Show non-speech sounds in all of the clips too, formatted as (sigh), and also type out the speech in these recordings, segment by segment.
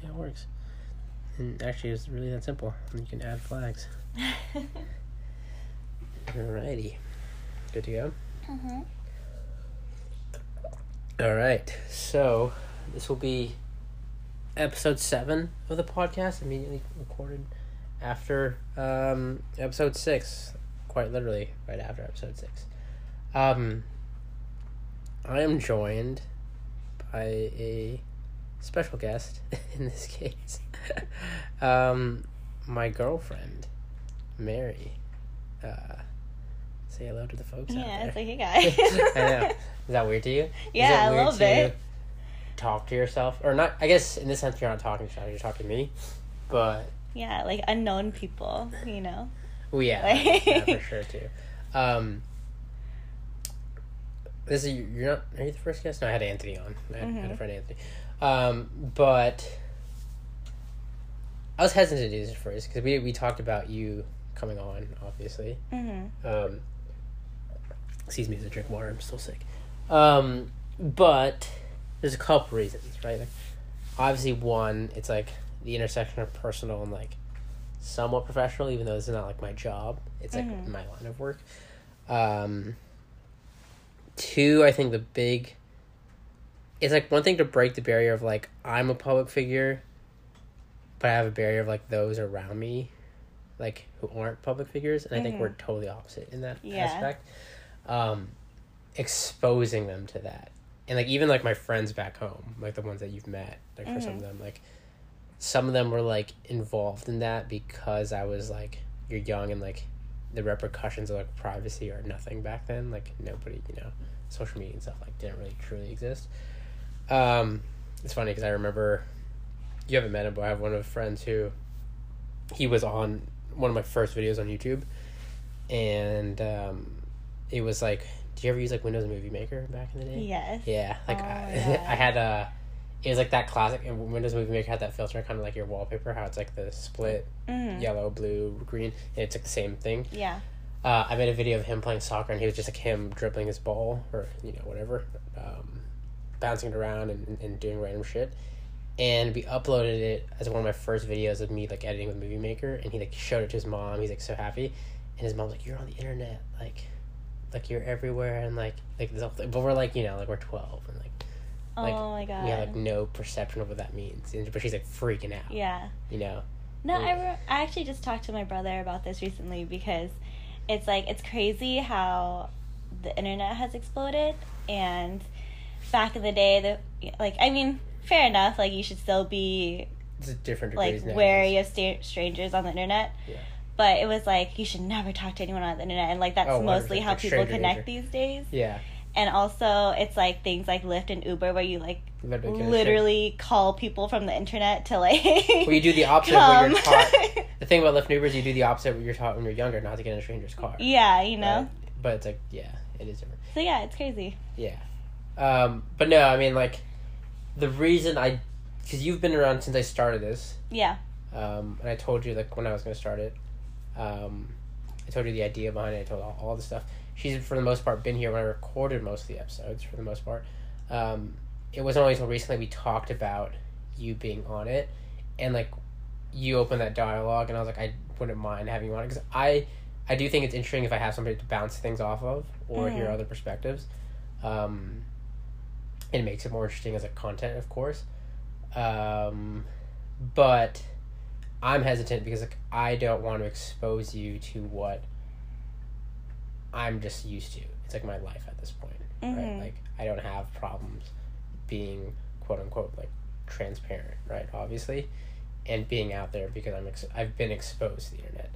see how it works. And actually, it's really that simple. You can add flags. (laughs) Alrighty. Good to go? mm-hmm. All right. So, this will be episode seven of the podcast, immediately recorded after um, episode six, quite literally, right after episode six. Um, I am joined by a special guest (laughs) in this case, (laughs) um, my girlfriend, Mary. Uh, say hello to the folks out Yeah, there. it's like, hey (laughs) guys. I know. Is that weird to you? Is Yeah, a little to bit. Talk to yourself, or not? I guess in this sense, you're not talking to yourself. You're talking to me. But Yeah, like unknown people, you know. well, yeah, Like- yeah, for sure too. Um, this is you're not. Are you the first guest? No, I had Anthony on. I had, had a Mhm. friend Anthony. Um, but I was hesitant to do this first because we we talked about you coming on, obviously. Mm-hmm. Um, excuse me, as I drink water, I'm still sick. Um, but there's a couple reasons, right? Like, obviously, one, it's like the intersection of personal and like somewhat professional, even though this is not like my job. It's like Mhm. my line of work. Um, two, I think the big. It's like one thing to break the barrier of like I'm a public figure, but I have a barrier of like those around me, like who aren't public figures, and I think we're totally opposite in that Yeah. aspect. Um, exposing them to that, and like even like my friends back home, like the ones that you've met, like for some of Mhm. them, like some of them were like involved in that because I was like you're young and like the repercussions of like privacy are nothing back then. Like nobody, you know, social media and stuff like didn't really truly exist. Um, it's funny because I remember you haven't met him, but I have one of the friends who he was on one of my first videos on YouTube, and um, it was like, do you ever use like Windows Movie Maker back in the day? Yes. Yeah, like Oh, I, yeah. (laughs) I had a. It was like that classic and Windows Movie Maker had that filter, kind of like your wallpaper. How it's like the split Mm-hmm. yellow, blue, green, and it's like the same thing. Yeah. Uh, I made a video of him playing soccer, and he was just like him dribbling his ball, or you know whatever, um, bouncing it around and, and doing random shit. And we uploaded it as one of my first videos of me like editing with Movie Maker, and he like showed it to his mom. He's like so happy, and his mom's like, "You're on the internet, like, like you're everywhere," and like like this whole thing. But we're like you know like we're twelve, and like Like, oh my god. we have like no perception of what that means. And, but she's like freaking out, yeah. you know. No, mm. I, re- I actually just talked to my brother about this recently because it's like it's crazy how the internet has exploded and back in the day the like I mean fair enough like you should still be It's a different like wary of sta- strangers on the internet. Yeah. But it was like you should never talk to anyone on the internet and like that's Oh, mostly how like people connect danger. these days. Yeah. And also it's like things like Lyft and Uber where you like Literally literally call people from the internet to like Well, you do the opposite of what you're taught. (laughs) The thing about Lyft and Uber is you do the opposite when you're taught when you're younger, not to get in a stranger's car. yeah, you know. Right? But it's like, yeah, it is different. So yeah, it's crazy. Yeah. Um, but no, I mean, like, the reason I, because you've been around since I started this, Yeah. um, and I told you, like, when I was going to start it, um, I told you the idea behind it, I told all, all the stuff. She's, for the most part, been here when I recorded most of the episodes, for the most part. Um, it wasn't only until recently we talked about you being on it, and, like, you opened that dialogue, and I was like, I wouldn't mind having you on it, because I, I do think it's interesting if I have somebody to bounce things off of, or hear Mhm. other perspectives. Um, it makes it more interesting as a content, of course. Um, but I'm hesitant because like I don't want to expose you to what I'm just used to. It's like my life at this point, right? Mhm. Like I don't have problems being quote unquote like transparent, right? Obviously, and being out there because I'm ex- I've been exposed to the internet,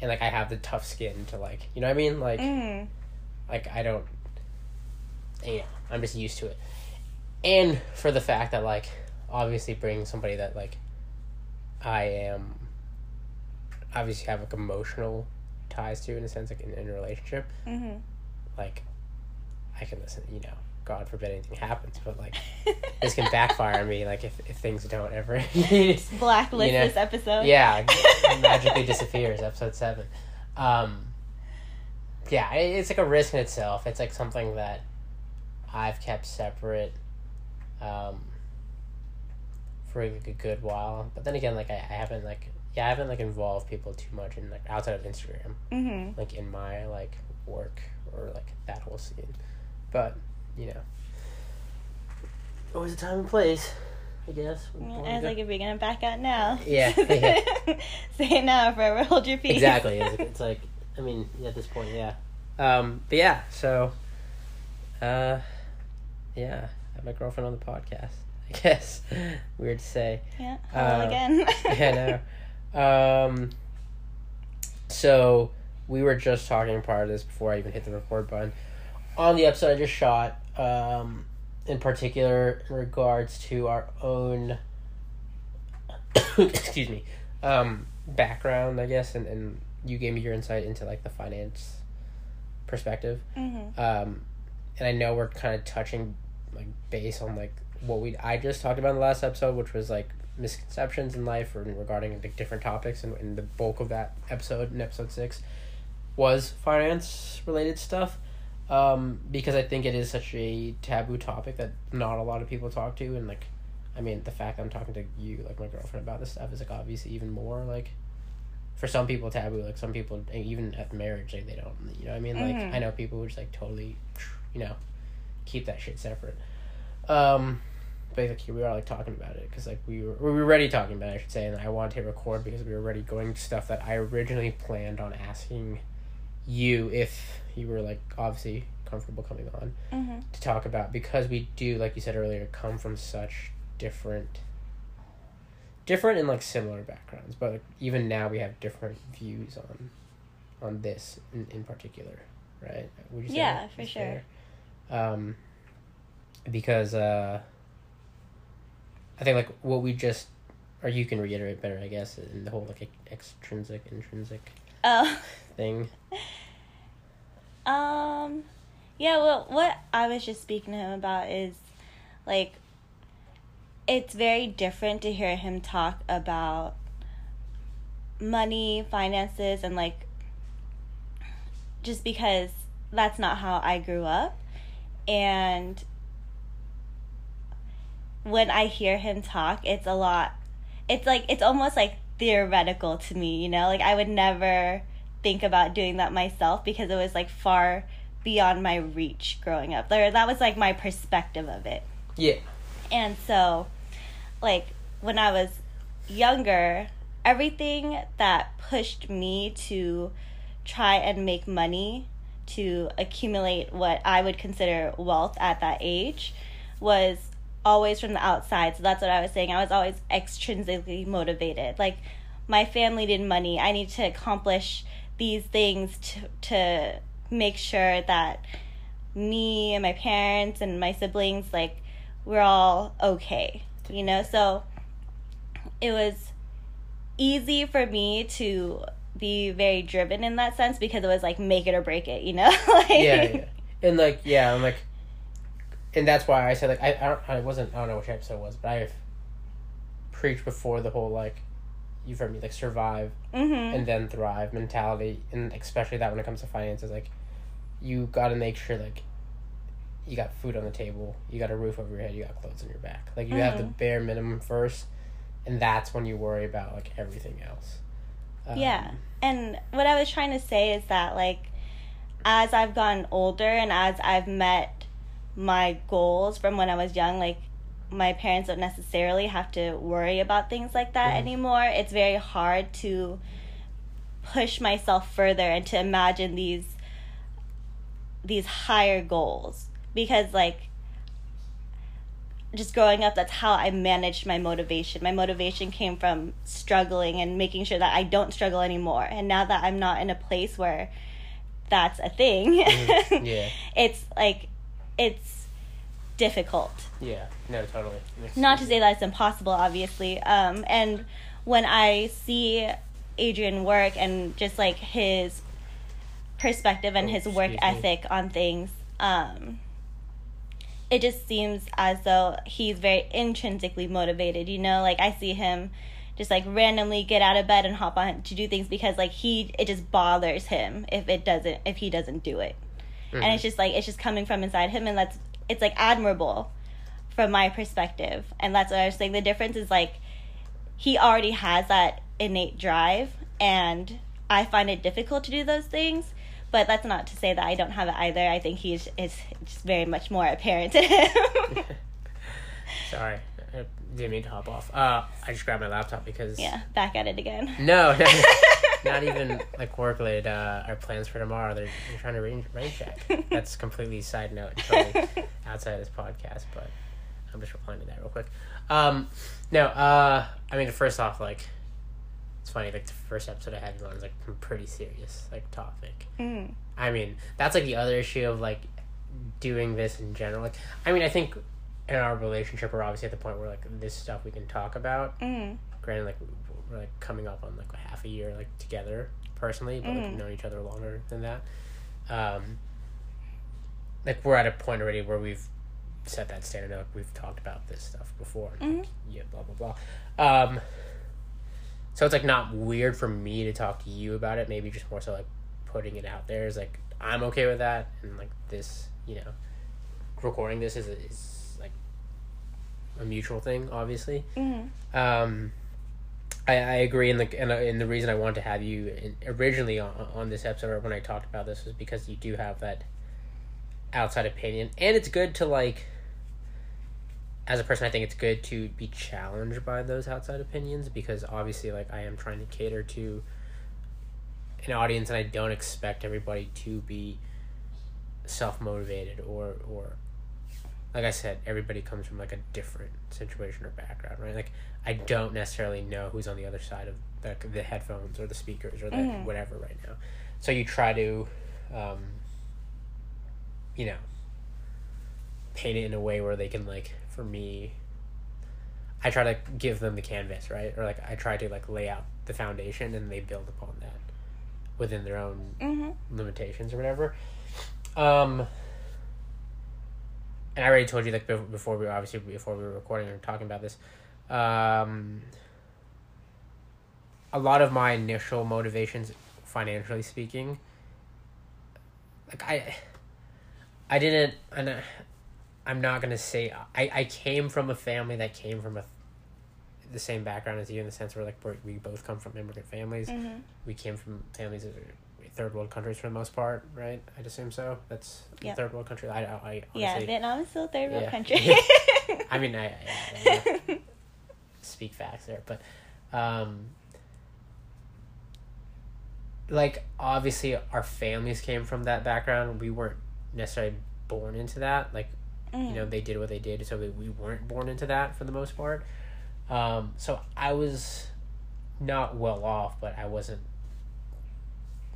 and like I have the tough skin to like you know what I mean like Mm. like I don't you know, I'm just used to it. And for the fact that like obviously bringing somebody that like I am obviously have like emotional ties to in a sense like in, in a relationship, Mhm. like I can listen, you know, God forbid anything happens, but like this can backfire on me like if, if things don't ever (laughs) Blacklist You know, this episode. yeah (laughs) magically disappears episode seven um yeah it, it's like a risk in itself it's like something that i've kept separate um for like a good while. But then again, like I, I haven't like yeah I haven't like involved people too much in like outside of Instagram, Mm-hmm. like in my like work or like that whole scene. But you know, always a time and place, I guess. When I was like, if you're gonna back out now, Yeah, (laughs) yeah. say it now, forever hold your peace. exactly. It's, (laughs) it's like I mean at this point, yeah. Um, but yeah, so, uh, yeah, my girlfriend on the podcast. I guess (laughs) weird to say. yeah. Hello Uh, again. (laughs) yeah, no. Um, so we were just talking prior to this before I even hit the record button on the episode I just shot. Um, in particular, in regards to our own, (coughs) excuse me, um, background, I guess, and, and you gave me your insight into like the finance perspective. Mm-hmm. Um, and I know we're kind of touching like based on like what we I just talked about in the last episode, which was like misconceptions in life or regarding like different topics, and, and the bulk of that episode in episode six was finance related stuff. Um, because I think it is such a taboo topic that not a lot of people talk to, and like, I mean, the fact that I'm talking to you, like my girlfriend, about this stuff is like obviously even more like for some people taboo like some people even at marriage like they don't you know i mean like Mhm. i know people who just like totally you know keep that shit separate um but like we are like talking about it because like we were we were already talking about it i should say and i wanted to record because we were already going to stuff that i originally planned on asking you if you were like obviously comfortable coming on Mm-hmm. to talk about because we do like you said earlier come from such different different and like similar backgrounds but like, even now we have different views on on this in, in particular right would you say Yeah, for sure. fair? Um because uh i think like what we just or you can reiterate better i guess in the whole like extrinsic intrinsic Oh. thing (laughs) Um, yeah. Well, what I was just speaking to him about is, like, it's very different to hear him talk about money, finances, and like, just because that's not how I grew up, and when I hear him talk, it's a lot. It's like it's almost like theoretical to me, you know. Like I would never think about doing that myself because it was like far beyond my reach growing up. There, that was like my perspective of it. yeah And so, like, when I was younger, everything that pushed me to try and make money to accumulate what I would consider wealth at that age was always from the outside. So that's what I was saying. I was always extrinsically motivated. Like, my family did money. I need to accomplish these things to, to make sure that me and my parents and my siblings, like, we're all okay, you know? So it was easy for me to be very driven in that sense because it was like make it or break it, you know? (laughs) like, yeah, yeah, and like yeah, I'm like, and that's why I said like I I, don't, I wasn't I don't know which episode it was, but I've preached before the whole like you've heard me like survive Mhm. and then thrive mentality, and especially that when it comes to finances, like you got to make sure like you got food on the table, you got a roof over your head, you got clothes on your back, like you have the Mhm. bare minimum first, and that's when you worry about like everything else. Um, Yeah. And what I was trying to say is that like as I've gotten older and as I've met my goals from when I was young, like my parents don't necessarily have to worry about things like that Mhm. anymore. It's very hard to push myself further and to imagine these these higher goals because like just growing up that's how i managed my motivation my motivation came from struggling and making sure that i don't struggle anymore and now that i'm not in a place where that's a thing Mhm. (laughs) Yeah. it's like it's difficult Yeah. No, totally. Makes not to say that it's impossible obviously um and when i see adrian work and just like his perspective and Oh, his work me. ethic on things um it just seems as though he's very intrinsically motivated you know like i see him just like randomly get out of bed and hop on to do things because like he it just bothers him if it doesn't if he doesn't do it and Mhm. it's just like it's just coming from inside him and that's it's like admirable from my perspective. And that's what I was saying. The difference is like he already has that innate drive and I find it difficult to do those things. But that's not to say that I don't have it either. I think he's is just very much more apparent to him. (laughs) Sorry, I didn't mean to hop off. Uh, I just grabbed my laptop because yeah, back at it again. No, (laughs) not, not (laughs) even like work related. Uh, our plans for tomorrow. They're, they're trying to rain, rain check. That's completely side note, totally outside of this podcast. But I'm just replying to that real quick. Um, no, uh, I mean, first off, like, it's funny. Like the first episode I had is like a pretty serious like topic. Mm. I mean, that's like the other issue of like doing this in general. Like, I mean, I think in our relationship, we're obviously at the point where like this stuff we can talk about. Mm. Granted, like we're like coming up on like a half a year like together personally, but like Mhm. we've known each other longer than that. Um, like we're at a point already where we've set that standard. Like we've talked about this stuff before. and, Like, yeah, blah blah blah. Um, so it's like not weird for me to talk to you about it. Maybe just more so like putting it out there is like I'm okay with that, and like this, you know, recording this is is like a mutual thing, obviously. Mm. Um, I, I agree, and the and, uh, and the reason I wanted to have you in, originally on, on this episode or when I talked about this was because you do have that outside opinion, and it's good to like. As a person, I think it's good to be challenged by those outside opinions because obviously, like I am trying to cater to an audience, and I don't expect everybody to be self motivated or or like I said, everybody comes from like a different situation or background, right? Like I don't necessarily know who's on the other side of the, the headphones or the speakers or the Mhm. whatever right now. So you try to, um, you know, paint it in a way where they can like, for me, I try to give them the canvas, right? Or like I try to like lay out the foundation and they build upon that within their own hmm limitations or whatever. Um, and I already told you like before we were obviously before we were recording and talking about this. Um, a lot of my initial motivations, financially speaking, like I, I didn't, and I- I'm not gonna say I I came from a family that came from a the same background as you in the sense where like we're, we both come from immigrant families hmm we came from families that are third world countries for the most part, right? I'd assume so. That's a Yep. third world country. I, I, I Yeah, Vietnam is still a third world Yeah. country. (laughs) I mean, I, I, I (laughs) speak facts there, but um, like obviously our families came from that background. We weren't necessarily born into that. Like Mm. you know they did what they did, so we, we weren't born into that for the most part. Um, so I was not well off, but I wasn't,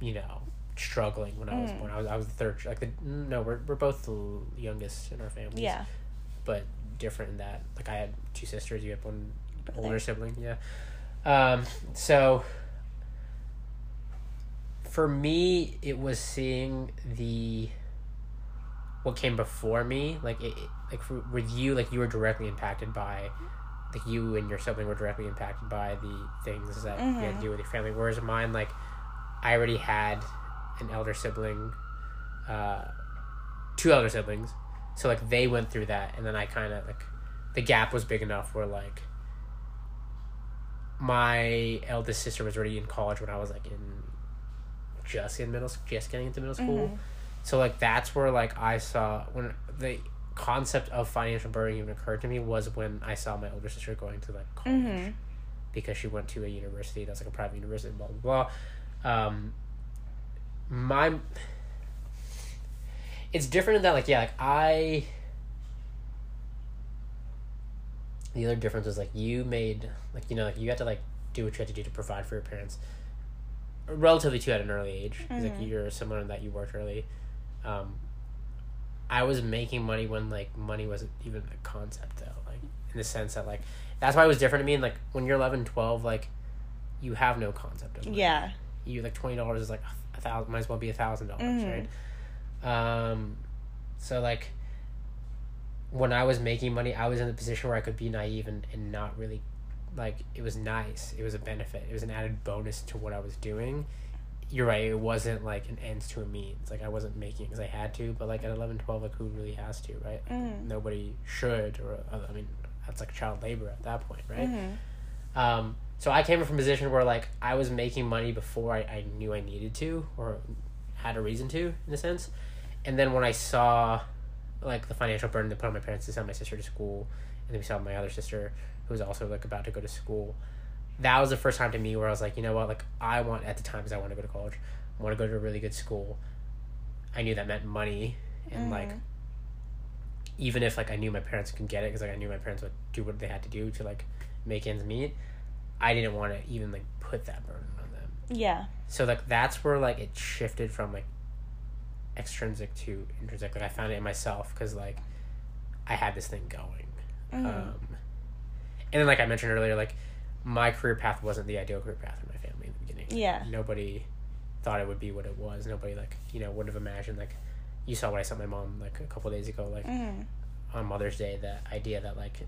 you know, struggling when I was Mm. born. I was I was the third. Like the no, we're we're both the youngest in our families. yeah. but different in that. Like I had two sisters. You had one Brother. older sibling. Yeah. Um. So. For me, it was seeing the what came before me like it, like for, with you like you were directly impacted by like you and your sibling were directly impacted by the things that you had to Mhm. do with your family whereas mine like i already had an elder sibling uh two elder siblings so like they went through that and then i kind of like the gap was big enough where like my eldest sister was already in college when i was like in just in middle just getting into middle school Mhm. So like that's where like I saw when the concept of financial burden even occurred to me was when I saw my older sister going to like college Mhm. because she went to a university that's like a private university blah blah blah. Um, my it's different in that like yeah like I the other difference is like you made like you know like you had to like do what you had to do to provide for your parents relatively too at an early age like Mhm. you're similar in that you worked early um i was making money when like money wasn't even a concept though like in the sense that like that's why it was different to me and like when you're 11 12 like you have no concept of money. Yeah. you like twenty dollars is like a thousand might as well be a thousand dollars Mhm. right? Um so like when i was making money i was in a position where i could be naive and, and not really like it was nice. It was a benefit. It was an added bonus to what i was doing you're right. It wasn't like an ends to a means. Like I wasn't making because I had to, but like at 11, 12, like who really has to, right? Like, Mhm. Nobody should, or uh, I mean, that's like child labor at that point, right? Mhm. Um, so I came from a position where like I was making money before I, I knew I needed to or had a reason to, in a sense. And then when I saw like the financial burden they put on my parents to send my sister to school, and then we saw my other sister who was also like about to go to school. That was the first time to me where I was like, you know what, like I want at the times I want to go to college, I want to go to a really good school. I knew that meant money, and like Mhm. even if like I knew my parents could get it because like I knew my parents would do what they had to do to like make ends meet. I didn't want to even like put that burden on them. Yeah. So like that's where like it shifted from like extrinsic to intrinsic. Like I found it in myself because like I had this thing going. Mhm. Um, and then like I mentioned earlier, like my career path wasn't the ideal career path for my family in the beginning. Yeah. Nobody thought it would be what it was. Nobody like you know would have imagined like you saw what I sent my mom like a couple days ago like Mhm. on Mother's Day that idea that like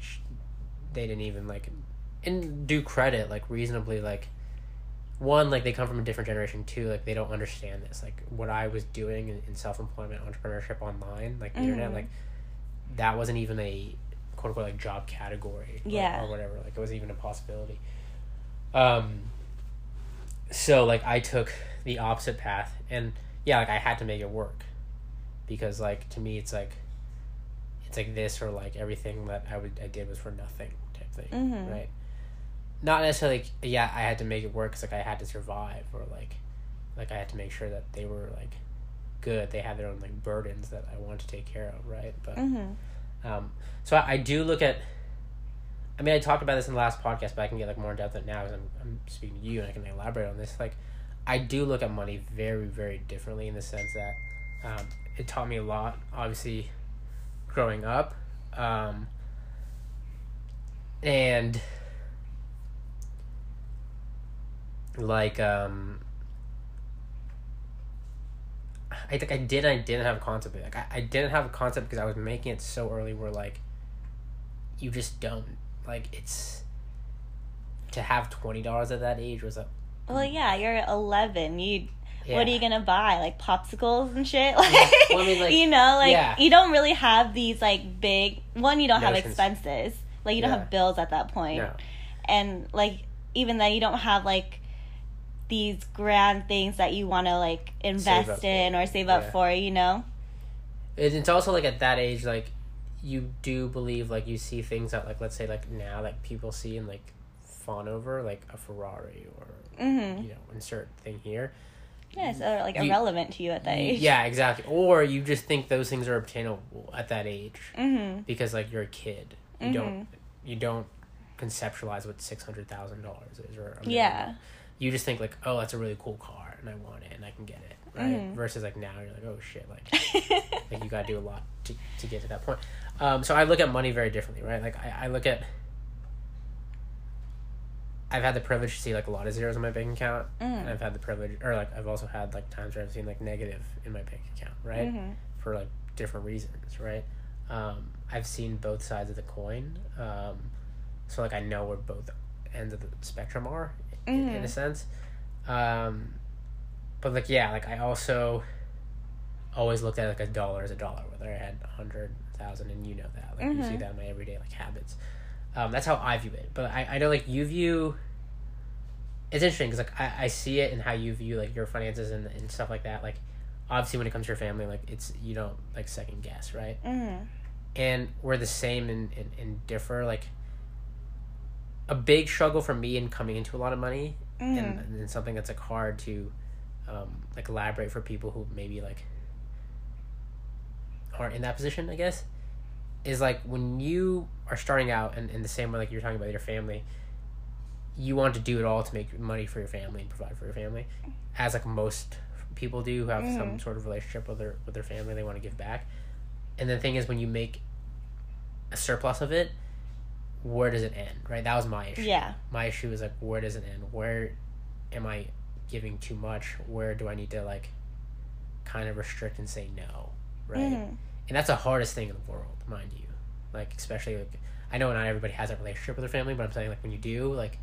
sh- they didn't even like and do credit like reasonably like one like they come from a different generation two like they don't understand this like what I was doing in, in self employment entrepreneurship online like the internet Mhm. like that wasn't even a quote unquote like job category or- Yeah. or whatever. Like it wasn't even a possibility. Um so like I took the opposite path. And yeah like I had to make it work. Because like to me it's like it's like this or like everything that I would I did was for nothing type thing Mhm. right? Not necessarily like, yeah I had to make it work because like I had to survive or like like I had to make sure that they were like good. They had their own like burdens that I wanted to take care of right? But Mhm. Um, so I, I do look at. I mean, I talked about this in the last podcast, but I can get like more in depth now because I'm, I'm speaking to you and I can elaborate on this. Like, I do look at money very, very differently in the sense that um, it taught me a lot. Obviously, growing up, um, and like um, I think I did. I didn't have a concept. Like I, I didn't have a concept because I was making it so early. Where like, you just don't like it's to have twenty dollars at that age was a Well, yeah, you're 11. You yeah. what are you gonna buy? Like popsicles and shit. Like, Well, I mean, like, you know, like yeah. you don't really have these like big. One, you don't have expenses. Like you don't Yeah. have bills at that point. No. and like even then you don't have like these grand things that you want to like invest in for. or save up Yeah. for. You know. It, it's also like at that age, like you do believe like you see things that like let's say like now like people see and like fawn over like a Ferrari or Mm-hmm. you know insert thing here. Yeah, so they're, like You- irrelevant to you at that age. Yeah, exactly. Or you just think those things are obtainable at that age. Mm-hmm. because like you're a kid you Mhm. don't you don't conceptualize what six hundred thousand dollars is or a. Yeah. You just think like oh that's a really cool car and I want it and I can get it right Mhm. versus like now you're like oh shit like (laughs) like you gotta do a lot to, to get to that point um so I look at money very differently right like I, I look at I've had the privilege to see like a lot of zeros in my bank account and Mm. I've had the privilege or like I've also had like times where I've seen like negative in my bank account right Mhm. for like different reasons, right? Um, I've seen both sides of the coin, um, so like I know where both ends of the spectrum are in, in a Mhm. sense. Um, but like yeah, like I also always looked at like a dollar as a dollar, whether I had a hundred thousand, and you know that, like you see Mhm. that in my everyday like habits. Um, that's how I view it. But I, I know like you view. It's interesting because like I, I see it in how you view like your finances and, and stuff like that. Like obviously when it comes to your family, like it's you don't like second guess, right? Mhm. And we're the same and, and, and differ. Like a big struggle for me in coming into a lot of money Mhm. and, and something that's like hard to um, like elaborate for people who maybe like aren't in that position, I guess, is like when you are starting out and in the same way like you're talking about your family, you want to do it all to make money for your family and provide for your family, as like most people do who have some Mhm. sort of relationship with their with their family, they want to give back. And the thing is, when you make a surplus of it, where does it end? Right, that was my issue Yeah. my issue is like where does it end where am i giving too much where do i need to like kind of restrict and say no right Mhm. and that's the hardest thing in the world mind you like especially like i know not everybody has that relationship with their family but i'm saying like when you do like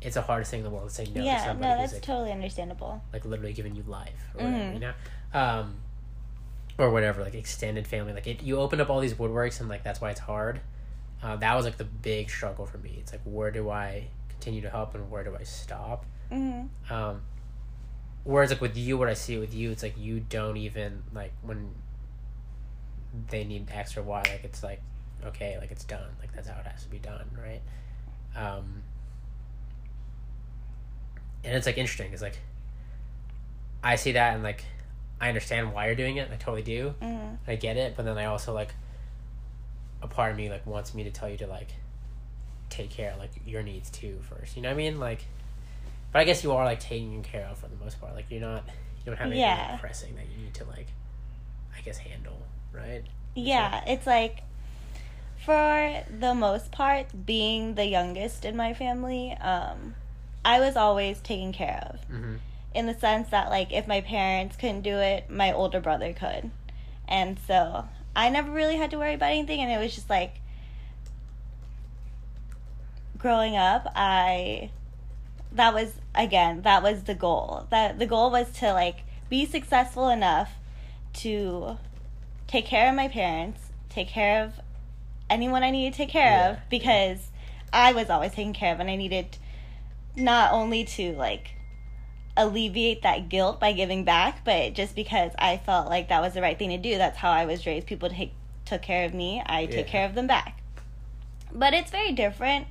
it's the hardest thing in the world to say no to yeah, somebody no, that's like, totally understandable. like literally giving you life or Mhm. whatever, you know, um, or whatever, like extended family. Like it, you open up all these woodworks, and like that's why it's hard. Uh, that was like the big struggle for me. It's like where do I continue to help and where do I stop? hmm Um, whereas like with you, what I see with you, it's like you don't even like when they need X or Y, like it's like okay, like it's done, like that's how it has to be done, right? Um, and it's like interesting. It's like I see that and like I understand why you're doing it. I totally do. hmm I get it, but then I also like a part of me like wants me to tell you to like take care of like your needs too first. You know what I mean? Like, but I guess you are like taking care of for the most part. Like you're not you don't have anything Yeah. pressing that you need to like I guess handle, right? Yeah, it's like for the most part, being the youngest in my family, um, I was always taken care of. Mm-hmm. In the sense that, like, if my parents couldn't do it, my older brother could. And so I never really had to worry about anything, and it was just like growing up, I that was again that was the goal. That the goal was to like be successful enough to take care of my parents take care of anyone i needed to take care Yeah, of because i was always taken care of and i needed not only to like alleviate that guilt by giving back but just because i felt like that was the right thing to do that's how i was raised people take took care of me i Yeah. take care of them back but it's very different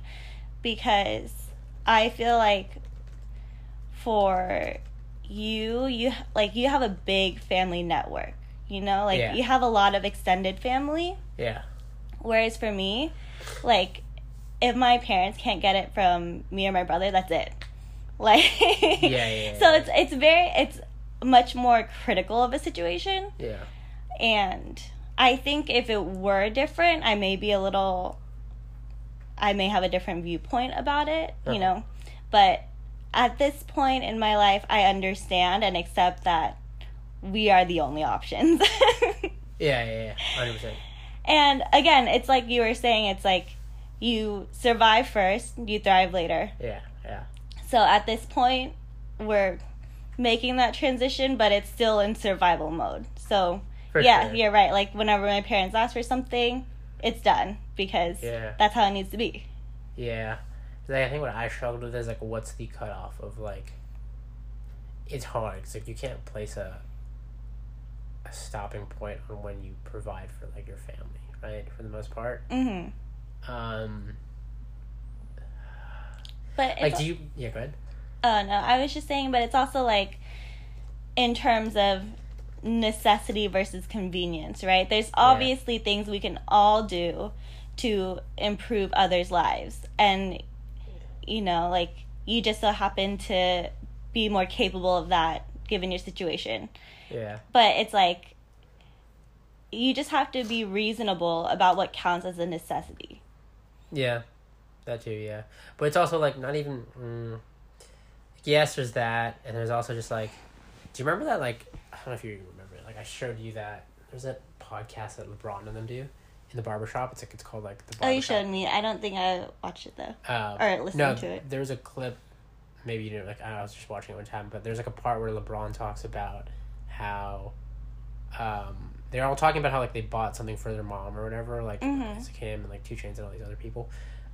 because I feel like for you, you like you have a big family network. You know, like Yeah. you have a lot of extended family. Yeah. Whereas for me, like if my parents can't get it from me or my brother, that's it. Like Yeah, yeah, (laughs) yeah, So it's it's very it's much more critical of a situation. Yeah. And I think if it were different, I may be a little I may have a different viewpoint about it, Uh-huh. you know. But at this point in my life, I understand and accept that we are the only options. (laughs) Yeah, yeah, yeah. Hundred percent. and again, it's like you were saying, it's like you survive first, you thrive later. Yeah, yeah. So at this point, we're making that transition, but it's still in survival mode. So For yeah, sure. you're right. Like whenever my parents ask for something, it's done because Yeah. that's how it needs to be. Yeah. Like, I think what I struggled with is like, what's the cutoff of like? It's hard. because like you can't place a a stopping point on when you provide for like your family, right? For the most part. hmm Um, But like, do you? Yeah, go ahead. oh no, I was just saying, but it's also like in terms of necessity versus convenience, right? There's obviously things we can all do to improve others' lives, and you know, like you just so happen to be more capable of that given your situation. Yeah. But it's like you just have to be reasonable about what counts as a necessity. Yeah, that too. Yeah, but it's also like not even. Mm, yes, there's that, and there's also just like, do you remember that? Like, I don't know if you remember it. Like, I showed you that. There's that podcast that LeBron and them do in the barbershop. It's like it's called like the. Oh, you showed me. I don't think I watched it though. Uh, or listened no, to it. There's a clip. Maybe you didn't like. I was just watching it one time, but there's like a part where LeBron talks about how, um, they're all talking about how like they bought something for their mom or whatever. Like Mhm. it's like him and like 2 Chainz and all these other people.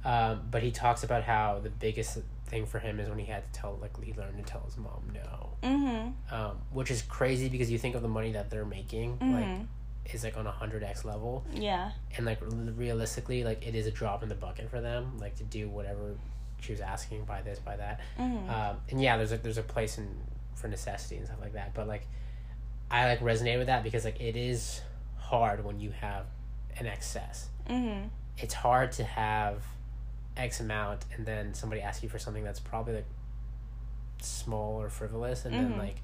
Um, but he talks about how the biggest thing for him is when he had to tell like he learned to tell his mom no, Mm-hmm. um, which is crazy because you think of the money that they're making like Mhm. is like on a hundred x level Yeah. and like realistically like it is a drop in the bucket for them like to do whatever she was asking by this by that Mm-hmm. um, and yeah there's a there's a place in for necessity and stuff like that but like i like resonate with that because like it is hard when you have an excess mm-hmm. it's hard to have x amount and then somebody asks you for something that's probably like small or frivolous and then Mhm. like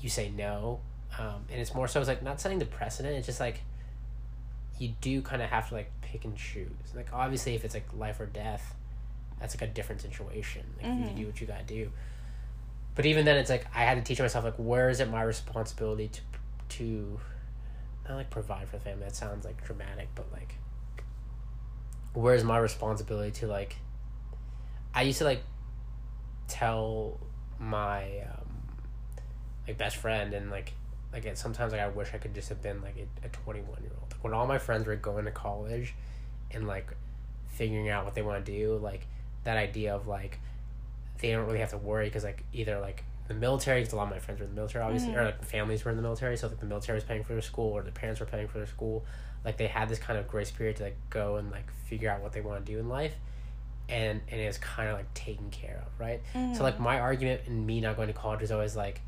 you say no um, and it's more so it's like not setting the precedent it's just like you do kind of have to like pick and choose like obviously if it's like life or death that's like a different situation like Mhm. you do what you gotta do but even then it's like i had to teach myself like where is it my responsibility to to not like provide for the family that sounds like dramatic but like where's my responsibility to like i used to like tell my um, like best friend and like like it, sometimes like I wish I could just have been like a, a 21 year old when all my friends were going to college and like figuring out what they want to do like that idea of like they don't really have to worry because like either like the military because a lot of my friends were in the military obviously or like families were in the military so like the military was paying for their school or the parents were paying for their school like they had this kind of grace period to like go and like figure out what they want to do in life and and it's kind of like taken care of right? So like my argument in me not going to college is always like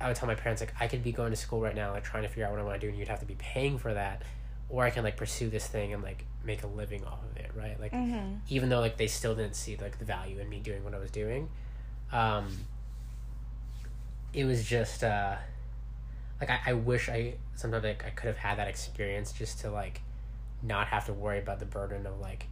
I would tell my parents like I could be going to school right now like trying to figure out what I want to do and you'd have to be paying for that or I can like pursue this thing and like make a living off of it right? Like Mm-hmm. even though like they still didn't see like the value in me doing what I was doing um it was just uh like I, I wish I sometimes like I could have had that experience just to like not have to worry about the burden of like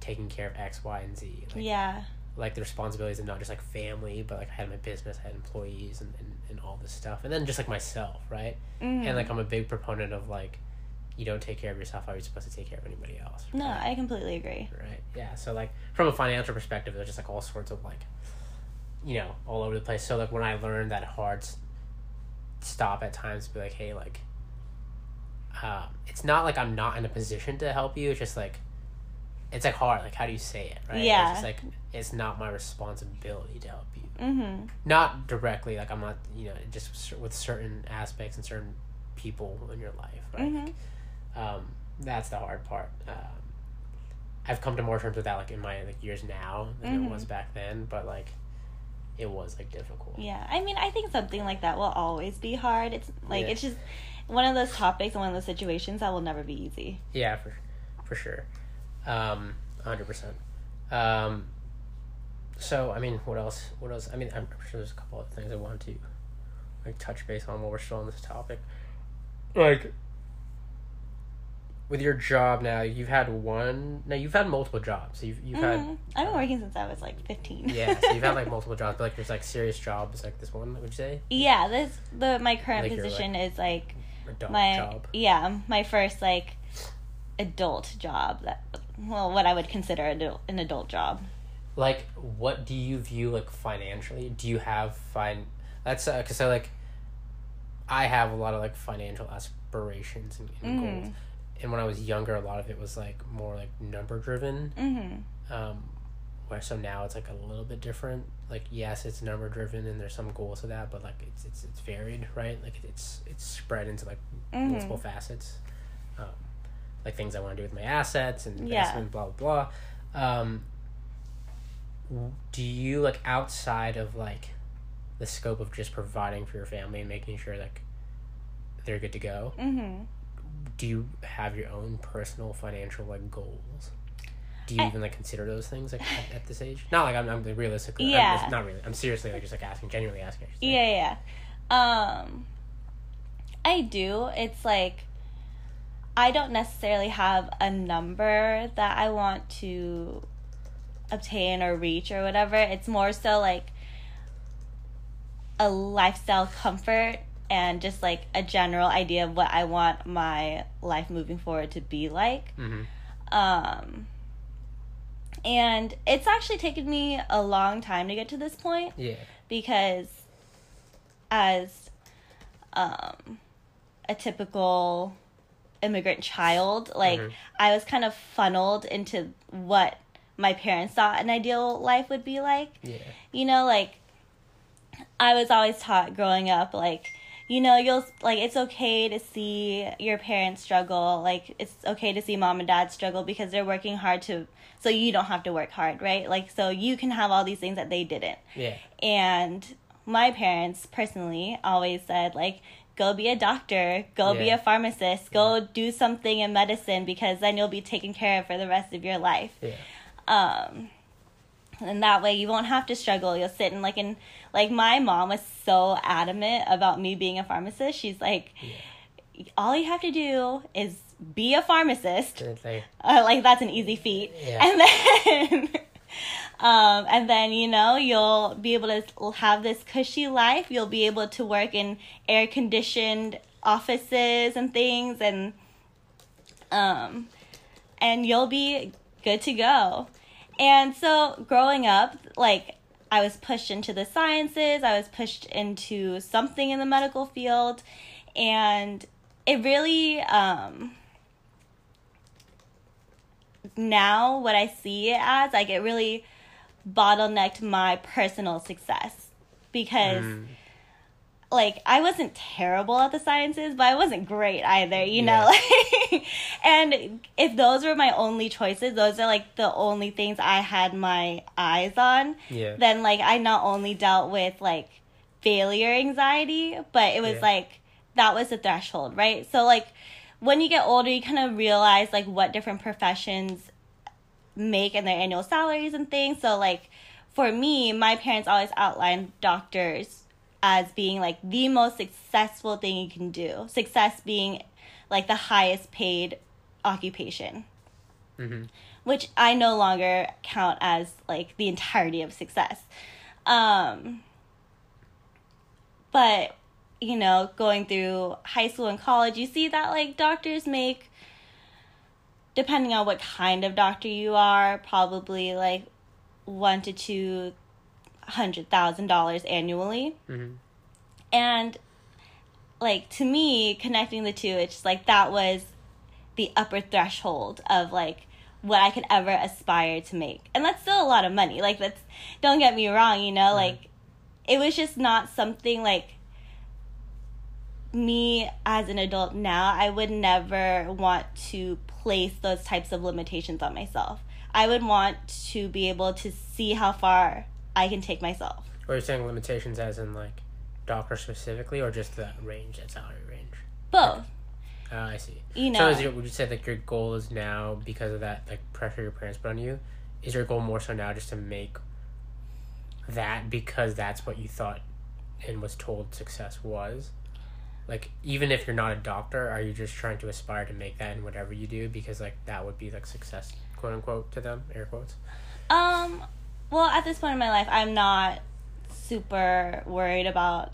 taking care of X, Y, and Z. Like, yeah. like the responsibilities of not just like family, but like I had my business, I had employees and, and, and all this stuff. And then just like myself, right? Mhm. And like I'm a big proponent of like you don't take care of yourself, how are you supposed to take care of anybody else? no. I completely agree. right? Yeah. So like from a financial perspective, there's just like all sorts of like, you know, all over the place. So like when I learned that hard stop at times to be like, hey, like, um, it's not like I'm not in a position to help you. It's just like, it's like hard. Like how do you say it, right? Yeah. It's just like it's not my responsibility to help you. Mm-hmm. Not directly. Like I'm not, you know, just with certain aspects and certain people in your life, right? Mm-hmm. um, that's the hard part. Um, I've come to more terms with that like in my like years now than Mhm. it was back then, but like it was like difficult. Yeah, I mean, I think something like that will always be hard. It's like Yeah. it's just one of those topics and one of those situations that will never be easy. Yeah, for for sure, um, hundred percent. Um, so I mean, what else? What else? I mean, I'm sure there's a couple of things I want to like touch base on while we're still on this topic. Like with your job now, you've had one. No, you've had multiple jobs. You've you've had Mhm. I've been working since I was like fifteen. Yeah, so you've had like (laughs) multiple jobs, but like there's like serious jobs like this one, would you say? yeah, this the my current Like position is like my job. yeah my first like adult job that well what I would consider adult, an adult job. Like, what do you view like financially? Do you have fine? That's uh, cause I like, I have a lot of like financial aspirations and, and Mhm. goals. And when I was younger, a lot of it was like more like number driven. Mm-hmm. Um, where so now it's like a little bit different. Like yes, it's number driven and there's some goals to that, but like it's it's it's varied, right? Like it's it's spread into like Mhm. multiple facets. Um, like things I want to do with my assets and Yeah. investment, blah blah blah. Um, do you like outside of like the scope of just providing for your family and making sure like they're good to go? Mm-hmm. Do you have your own personal financial like goals? Do you I- even like consider those things like at, at this age? Not like I'm, I'm realistically. I'm Yeah. just- not really. I'm seriously like just like asking, genuinely asking. Yeah, yeah. Um I do. It's like I don't necessarily have a number that I want to obtain or reach or whatever. It's more so like a lifestyle comfort and just like a general idea of what I want my life moving forward to be like. Mhm. Um and it's actually taken me a long time to get to this point Yeah. because as um a typical immigrant child like Mhm. i was kind of funneled into what my parents thought an ideal life would be like Yeah. you know like i was always taught growing up like you know you'll like it's okay to see your parents struggle. Like it's okay to see mom and dad struggle because they're working hard to so you don't have to work hard right? Like so you can have all these things that they didn't. Yeah. and my parents personally always said like go be a doctor go be a pharmacist go do something in medicine because then you'll be taken care of for the rest of your life. Yeah. um and that way you won't have to struggle. You'll sit in like in like my mom was so adamant about me being a pharmacist. She's like all you have to do is be a pharmacist. Like, uh, like that's an easy feat. Yeah. and then (laughs) um and then you know you'll be able to have this cushy life. You'll be able to work in air conditioned offices and things and um and you'll be good to go and so growing up like I was pushed into the sciences, I was pushed into something in the medical field, and it really um now what I see it as like it really bottlenecked my personal success because Mm. Like I wasn't terrible at the sciences, but I wasn't great either, you Yeah. know. (laughs) Like, and if those were my only choices, those are like the only things I had my eyes on. Yeah. Then like I not only dealt with like failure anxiety, but it was Yeah. like that was the threshold, right? So like when you get older, you kind of realize like what different professions make and their annual salaries and things. So like for me, my parents always outlined doctors as being like the most successful thing you can do. Success being like the highest paid occupation, hmm which I no longer count as like the entirety of success. Um but you know, going through high school and college, you see that like doctors make depending on what kind of doctor you are, probably like one to two hundred thousand dollars annually. hmm And like to me, connecting the two, it's just like that was the upper threshold of like what I could ever aspire to make. And that's still a lot of money. Like that's don't get me wrong, you know, like it was just not something like me as an adult now, I would never want to place those types of limitations on myself. I would want to be able to see how far I can take myself. Or you're saying limitations as in like doctor specifically, or just the range, that salary range? Both. Oh, I see. You So know. is your, would you say like your goal is now because of that like pressure your parents put on you? Is your goal more so now just to make that because that's what you thought and was told success was? Like even if you're not a doctor, are you just trying to aspire to make that in whatever you do because like that would be like success, quote unquote, to them, air quotes. Um, well, at this point in my life, I'm not super worried about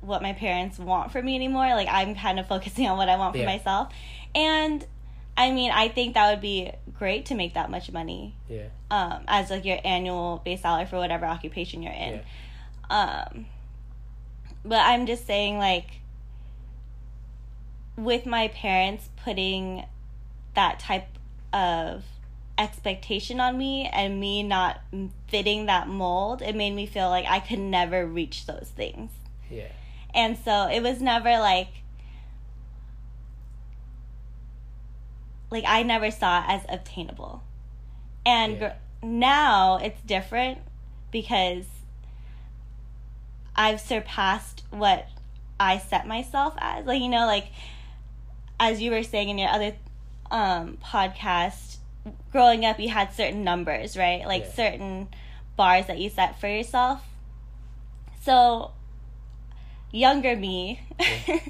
what my parents want for me anymore. Like, I'm kind of focusing on what I want for Yeah. myself. And I mean, I think that would be great to make that much money Yeah. um, as like your annual base salary for whatever occupation you're in. Yeah. Um, but I'm just saying, like, with my parents putting that type of expectation on me and me not fitting that mold, it made me feel like I could never reach those things. Yeah. And so it was never like like I never saw it as obtainable. And Yeah. gr- now it's different because I've surpassed what I set myself as. Like you know like as you were saying in your other um podcast growing up you had certain numbers, right? Like Yeah. certain bars that you set for yourself. So younger me (laughs)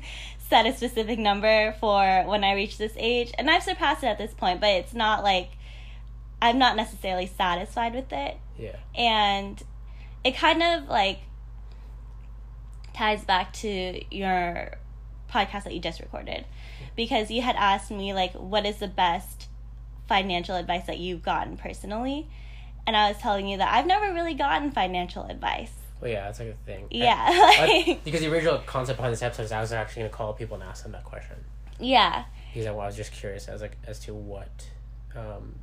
set a specific number for when I reach this age, and I've surpassed it at this point, but it's not like I'm not necessarily satisfied with it. Yeah. And it kind of like ties back to your podcast that you just recorded because you had asked me like what is the best financial advice that you've gotten personally and i was telling you that i've never really gotten financial advice Well, yeah, that's like a thing. yeah I- (laughs) like, because the original concept behind this episode is I was actually going to call people and ask them that question. yeah Because I was just curious as like as to what um,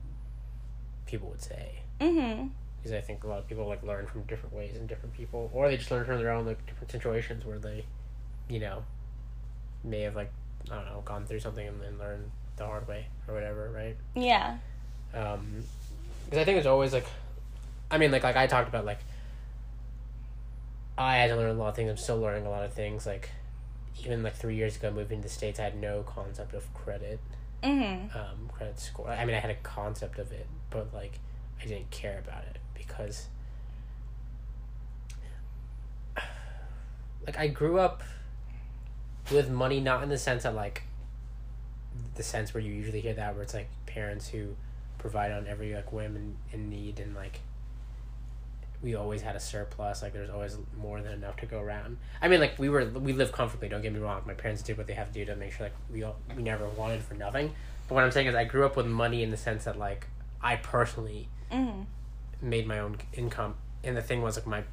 people would say. mm-hmm Because I think a lot of people like learn from different ways and different people, or they just learn from their own like different situations where they, you know, may have like I don't know gone through something and then learned the hard way or whatever, right? yeah Um, because I think it's always like, I mean, like like I talked about like. I had to learn a lot of things. I'm still learning a lot of things. Like, even like three years ago, moving to the states, I had no concept of credit, mm-hmm um, credit score. I mean, I had a concept of it, but like, I didn't care about it because, like, I grew up with money, not in the sense that like, the sense where you usually hear that, where it's like parents who provide on every like whim and, and need, and like, we always had a surplus. Like, there's always more than enough to go around. I mean, like, we were we lived comfortably. Don't get me wrong. My parents did what they have to do to make sure like we all, we never wanted for nothing. But what I'm saying is, I grew up with money in the sense that like I personally mm-hmm made my own income and the thing was like my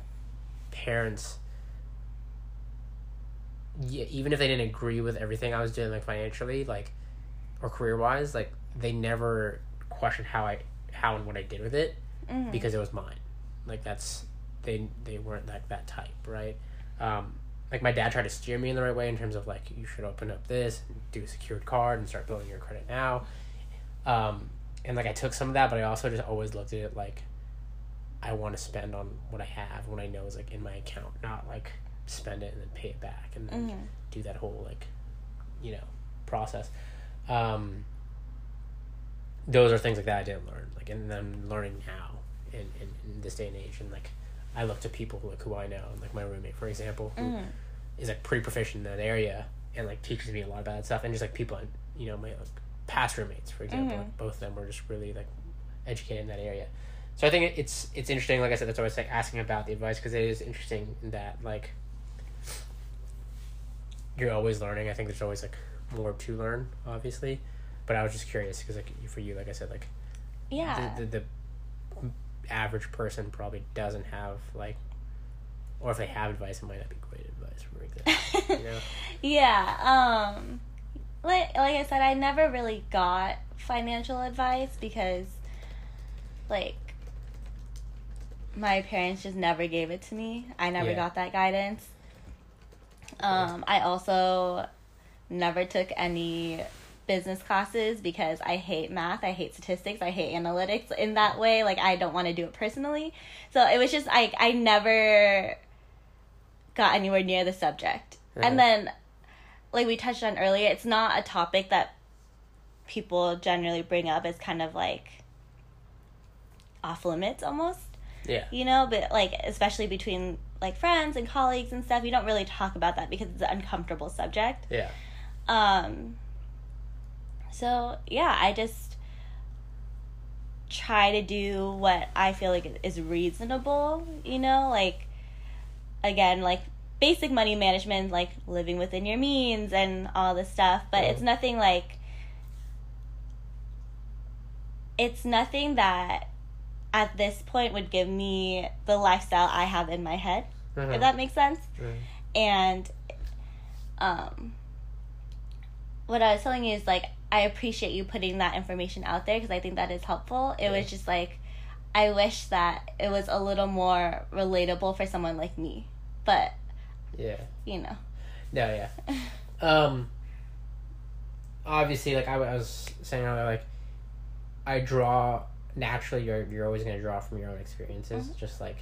parents yeah, even if they didn't agree with everything I was doing like financially like or career wise like they never questioned how I how and what I did with it Mhm. because it was mine like that's they they weren't like that type right um like my dad tried to steer me in the right way in terms of like you should open up this and do a secured card and start building your credit now um and like I took some of that but I also just always looked at it like I want to spend on what I have what I know is like in my account not like spend it and then pay it back and then Mhm. do that whole like you know process um those are things like that I didn't learn like and I'm learning now in, in, in this day and age and like I look to people who, like who I know and like my roommate for example who Mhm. is like pretty proficient in that area and like teaches me a lot about that stuff and just like people you know my like, past roommates for example Mhm. like, both of them were just really like educated in that area so I think it's it's interesting like I said that's why I was like asking about the advice because it is interesting that like you're always learning I think there's always like more to learn obviously but I was just curious because like for you like I said like Yeah. the, the, the average person probably doesn't have like or if they have advice it might not be great advice for example you (laughs) know yeah. Um like like I said, I never really got financial advice because like my parents just never gave it to me. I never Yeah. got that guidance. Um I also never took any business classes because I hate math, I hate statistics, I hate analytics in that way. Like I don't want to do it personally. So it was just like I never got anywhere near the subject. Uh-huh. And then like we touched on earlier, it's not a topic that people generally bring up as kind of like off limits almost yeah you know but like especially between like friends and colleagues and stuff you don't really talk about that because it's an uncomfortable subject. Yeah. Um so yeah i just try to do what i feel like is reasonable you know like again like basic money management like living within your means and all this stuff but it's nothing like it's nothing that at this point would give me the lifestyle i have in my head Uh-huh. if that makes sense. And um what i was telling you is like i appreciate you putting that information out there because i think that is helpful. It Yeah. was just like i wish that it was a little more relatable for someone like me. But yeah. you know. No yeah. (laughs) Um obviously like I, I was saying earlier like I draw naturally you're you're always going to draw from your own experiences Mhm. just like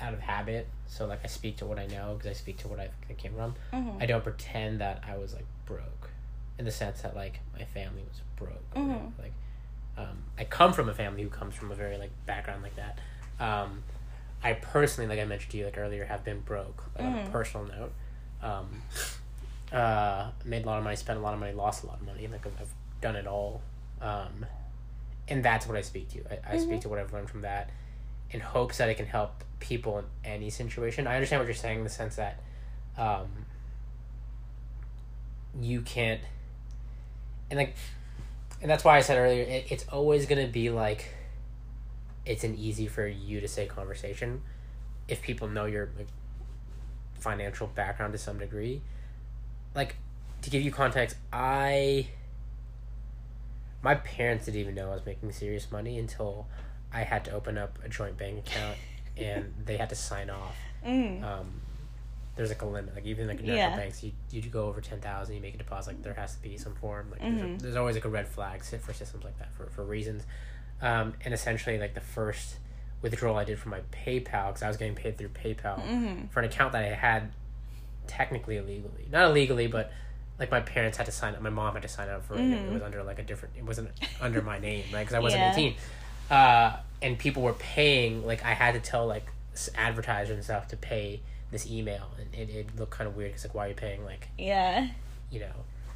out of habit so like I speak to what I know because I speak to what I, I came from Mhm. I don't pretend that I was like broke in the sense that like my family was broke. Mhm. Like, um, I come from a family who comes from a very like background like that. Um, I personally, like I mentioned to you like earlier, have been broke like, on a Mhm. personal note. Um, uh, made a lot of money, spent a lot of money, lost a lot of money. Like I've, I've done it all, um, and that's what I speak to. I, I Mhm. speak to what I've learned from that, in hopes that it can help people in any situation. I understand what you're saying in the sense that. Um, you can't and like and that's why i said earlier it, it's always going to be like it's an easy for you to say conversation if people know your like, financial background to some degree like to give you context i my parents didn't even know i was making serious money until i had to open up a joint bank account (laughs) and they had to sign off Mm. um, there's like a limit. Like even like national Yeah. banks, you you go over ten thousand, you make a deposit. Like there has to be some form. Like there's, a, Mhm. there's always like a red flag sit for systems like that for for reasons. Um, and essentially like the first withdrawal I did from my PayPal because I was getting paid through PayPal Mhm. for an account that I had technically illegally, not illegally, but like my parents had to sign up. My mom had to sign up for it. It Mhm. was under like a different. It wasn't under my name, right? Because I wasn't Yeah. eighteen. Uh, and people were paying. Like I had to tell like advertisers and stuff to pay this email, and it, it looked kind of weird. Because like, why are you paying like yeah you know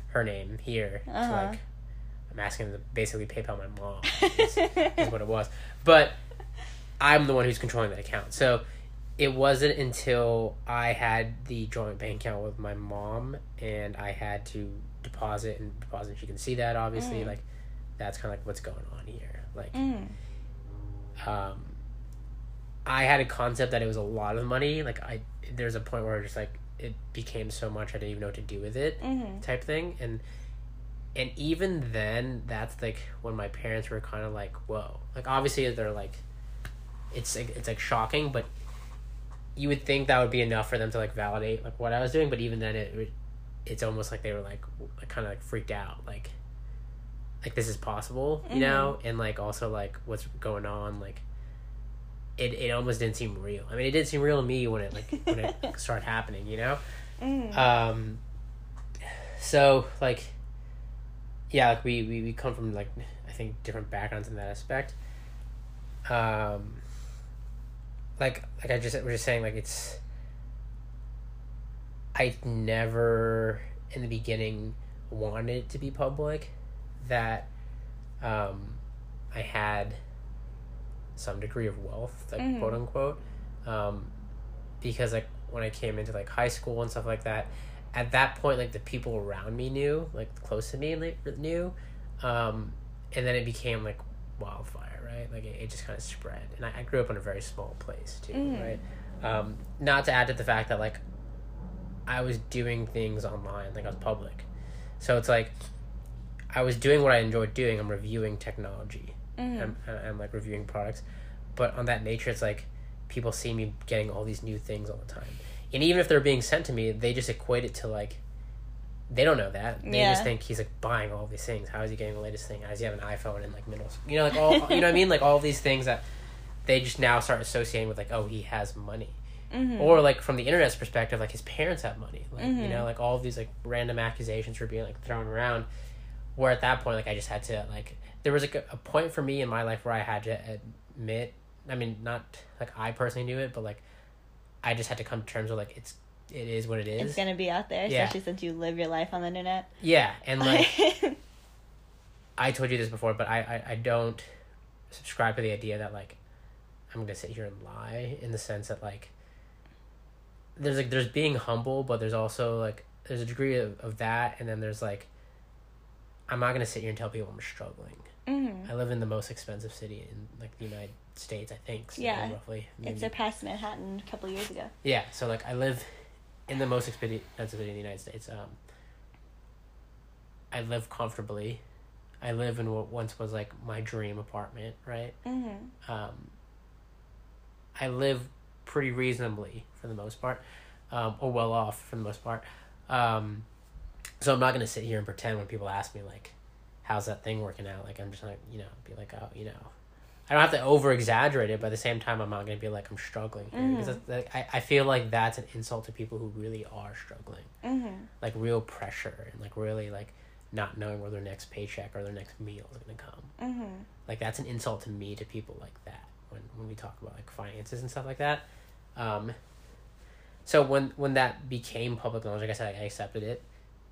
her name here? to, Uh-huh. like I'm asking them to basically PayPal my mom. is, (laughs) is what it was. But I'm the one who's controlling that account. So it wasn't until I had the joint bank account with my mom and I had to deposit and deposit. She can see that obviously. Mm. Like that's kind of like what's going on here. Like Mm. um, I had a concept that it was a lot of money. Like I, there's a point where just like it became so much I didn't even know what to do with it, Mhm. type thing. And and even then, that's like when my parents were kind of like, "Whoa!" Like obviously they're like, it's like it's like shocking, but you would think that would be enough for them to like validate like what I was doing. But even then, it would, it's almost like they were like, kind of like freaked out, like like this is possible, you know, and like also like what's going on, like it it almost didn't seem real. I mean, it did seem real to me when it like when it (laughs) started happening, you know. Mhm. Um. So like, yeah, like we we we come from like I think different backgrounds in that aspect. Um. Like like I just was just saying like it's. I never in the beginning wanted it to be public, that, um, I had some degree of wealth, like Mhm. quote unquote, um, because like when I came into like high school and stuff like that, at that point like the people around me knew, like close to me knew, um, and then it became like wildfire, right? Like it, it just kind of spread, and I, I grew up in a very small place too, Mhm. right? Um, not to add to the fact that like I was doing things online, like I was public, so it's like I was doing what I enjoyed doing. I'm reviewing technology. Mhm. I'm, I'm like reviewing products, but on that nature, it's like people see me getting all these new things all the time, and even if they're being sent to me, they just equate it to like they don't know that. They Yeah. just think he's like buying all these things. How is he getting the latest thing? How does he have an iPhone in like middle school? You know, like all (laughs) you know what I mean? Like all these things that they just now start associating with like oh he has money Mhm. or like from the internet's perspective like his parents have money like you Mhm. know like all of these like random accusations were being like thrown around where at that point like i just had to like there was like a, a point for me in my life where i had to admit i mean not like i personally knew it but like i just had to come to terms with like it's it is what it is it's gonna be out there, Yeah. especially since you live your life on the internet. yeah and like (laughs) i told you this before but I, I i don't subscribe to the idea that like i'm gonna sit here and lie in the sense that like there's like there's being humble but there's also like there's a degree of, of that and then there's like i'm not gonna sit here and tell people i'm struggling Mhm. i live in the most expensive city in like the united states i think so Yeah. roughly It maybe. surpassed Manhattan a couple years ago. Yeah, so like I live in the most expensive city in the United States. Um, I live comfortably. I live in what once was like my dream apartment, right? Mm-hmm. Um, I live pretty reasonably for the most part, um, or well off for the most part. Um, so I'm not gonna sit here and pretend when people ask me like, "How's that thing working out?" Like I'm just like you know be like, "Oh, you know." I don't have to over exaggerate it, but at the same time, I'm not gonna be like I'm struggling here. Because like, I I feel like that's an insult to people who really are struggling, Mm-hmm. like real pressure and like really like not knowing where their next paycheck or their next meal is gonna come. Mm-hmm. like that's an insult to me to people like that when when we talk about like finances and stuff like that. Um so when when that became public knowledge like i said i accepted it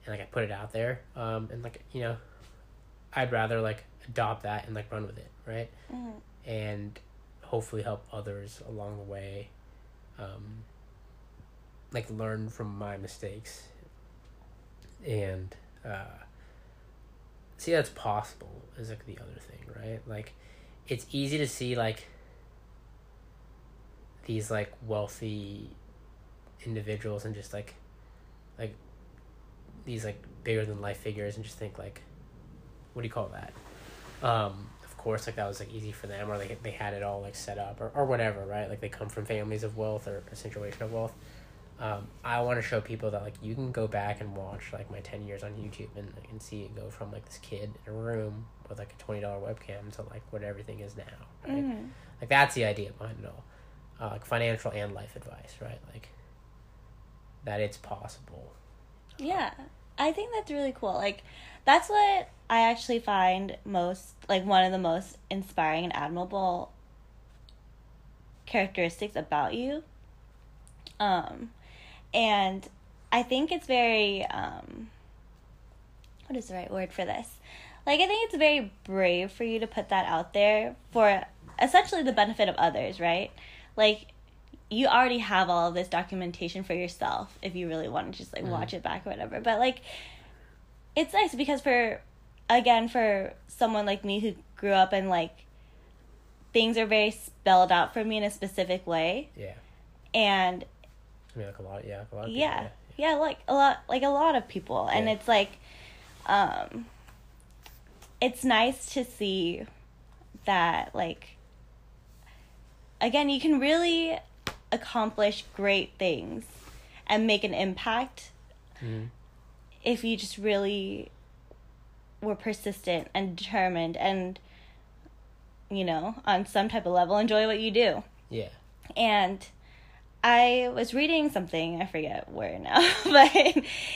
and like i put it out there. Um and like you know i'd rather like adopt that and like run with it right? Mm-hmm. and hopefully help others along the way um like learn from my mistakes. And uh see that's possible is like the other thing right? Like it's easy to see like these like wealthy individuals and just like like these like bigger than life figures and just think like what do you call that? Um course like that was like easy for them or like they had it all like set up or, or whatever right like they come from families of wealth or a situation of wealth um, I want to show people that like you can go back and watch like my ten years on YouTube and and see it go from like this kid in a room with like a twenty dollar webcam to like what everything is now, right? Mm-hmm. Like that's the idea behind it all, uh, like financial and life advice, right? Like that it's possible. Yeah, I think that's really cool. Like, that's what I actually find most, like, one of the most inspiring and admirable characteristics about you. Um, and I think it's very, um, what is the right word for this? Like, I think it's very brave for you to put that out there for essentially the benefit of others, right? Like, you already have all of this documentation for yourself if you really want to just like Mhm. watch it back or whatever. But like it's nice because for again for someone like me who grew up in like things are very spelled out for me in a specific way, Yeah. and I mean, like a lot. Yeah, a lot. Of people, yeah, yeah, like a lot, like a lot of people, and Yeah. it's like, um, it's nice to see that like, again, you can really accomplish great things and make an impact Mhm. if you just really were persistent and determined and you know on some type of level enjoy what you do Yeah. and I was reading something, I forget where now, (laughs) but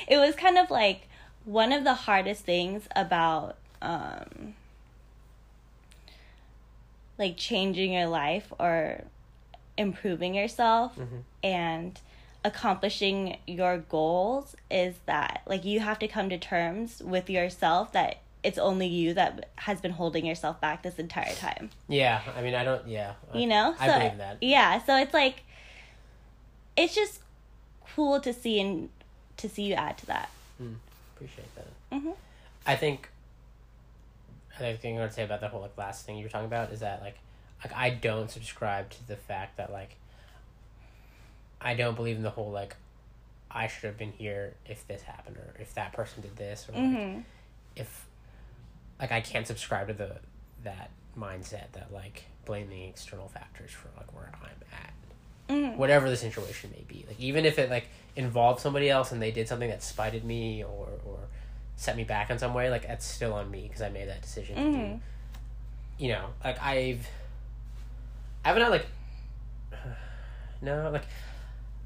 it was kind of like one of the hardest things about um like changing your life or improving yourself Mhm. and accomplishing your goals is that like you have to come to terms with yourself that it's only you that has been holding yourself back this entire time Yeah. I mean, I don't. Yeah. You know I believe that. yeah so it's like it's just cool to see and to see you add to that Mm, appreciate that. hmm I think. I think thing gonna say about the whole like last thing you were talking about is that like, like I don't subscribe to the fact that like. I don't believe in the whole like, I should have been here if this happened or if that person did this or like, hmm if like I can't subscribe to the that mindset that like blaming external factors for like where I'm at. hmm Whatever the situation may be. Like even if it like involved somebody else and they did something that spited me or or set me back in some way, like that's still on me because I made that decision to do. You know, like I've I haven't had like (sighs) no, like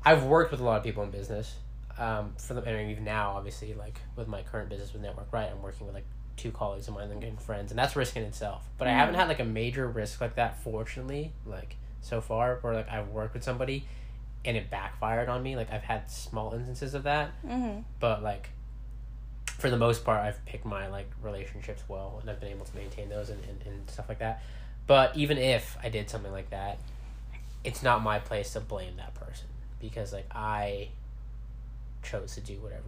I've worked with a lot of people in business. Um, for the I mean, even now, obviously, like with my current business with Network Right, I'm working with like two colleagues of mine and getting friends, and that's risk in itself. But I Mhm. haven't had like a major risk like that, fortunately, like so far, where like I've worked with somebody and it backfired on me. Like I've had small instances of that, hmm but like for the most part i've picked my like relationships well and i've been able to maintain those and, and, and stuff like that but even if i did something like that it's not my place to blame that person because like i chose to do whatever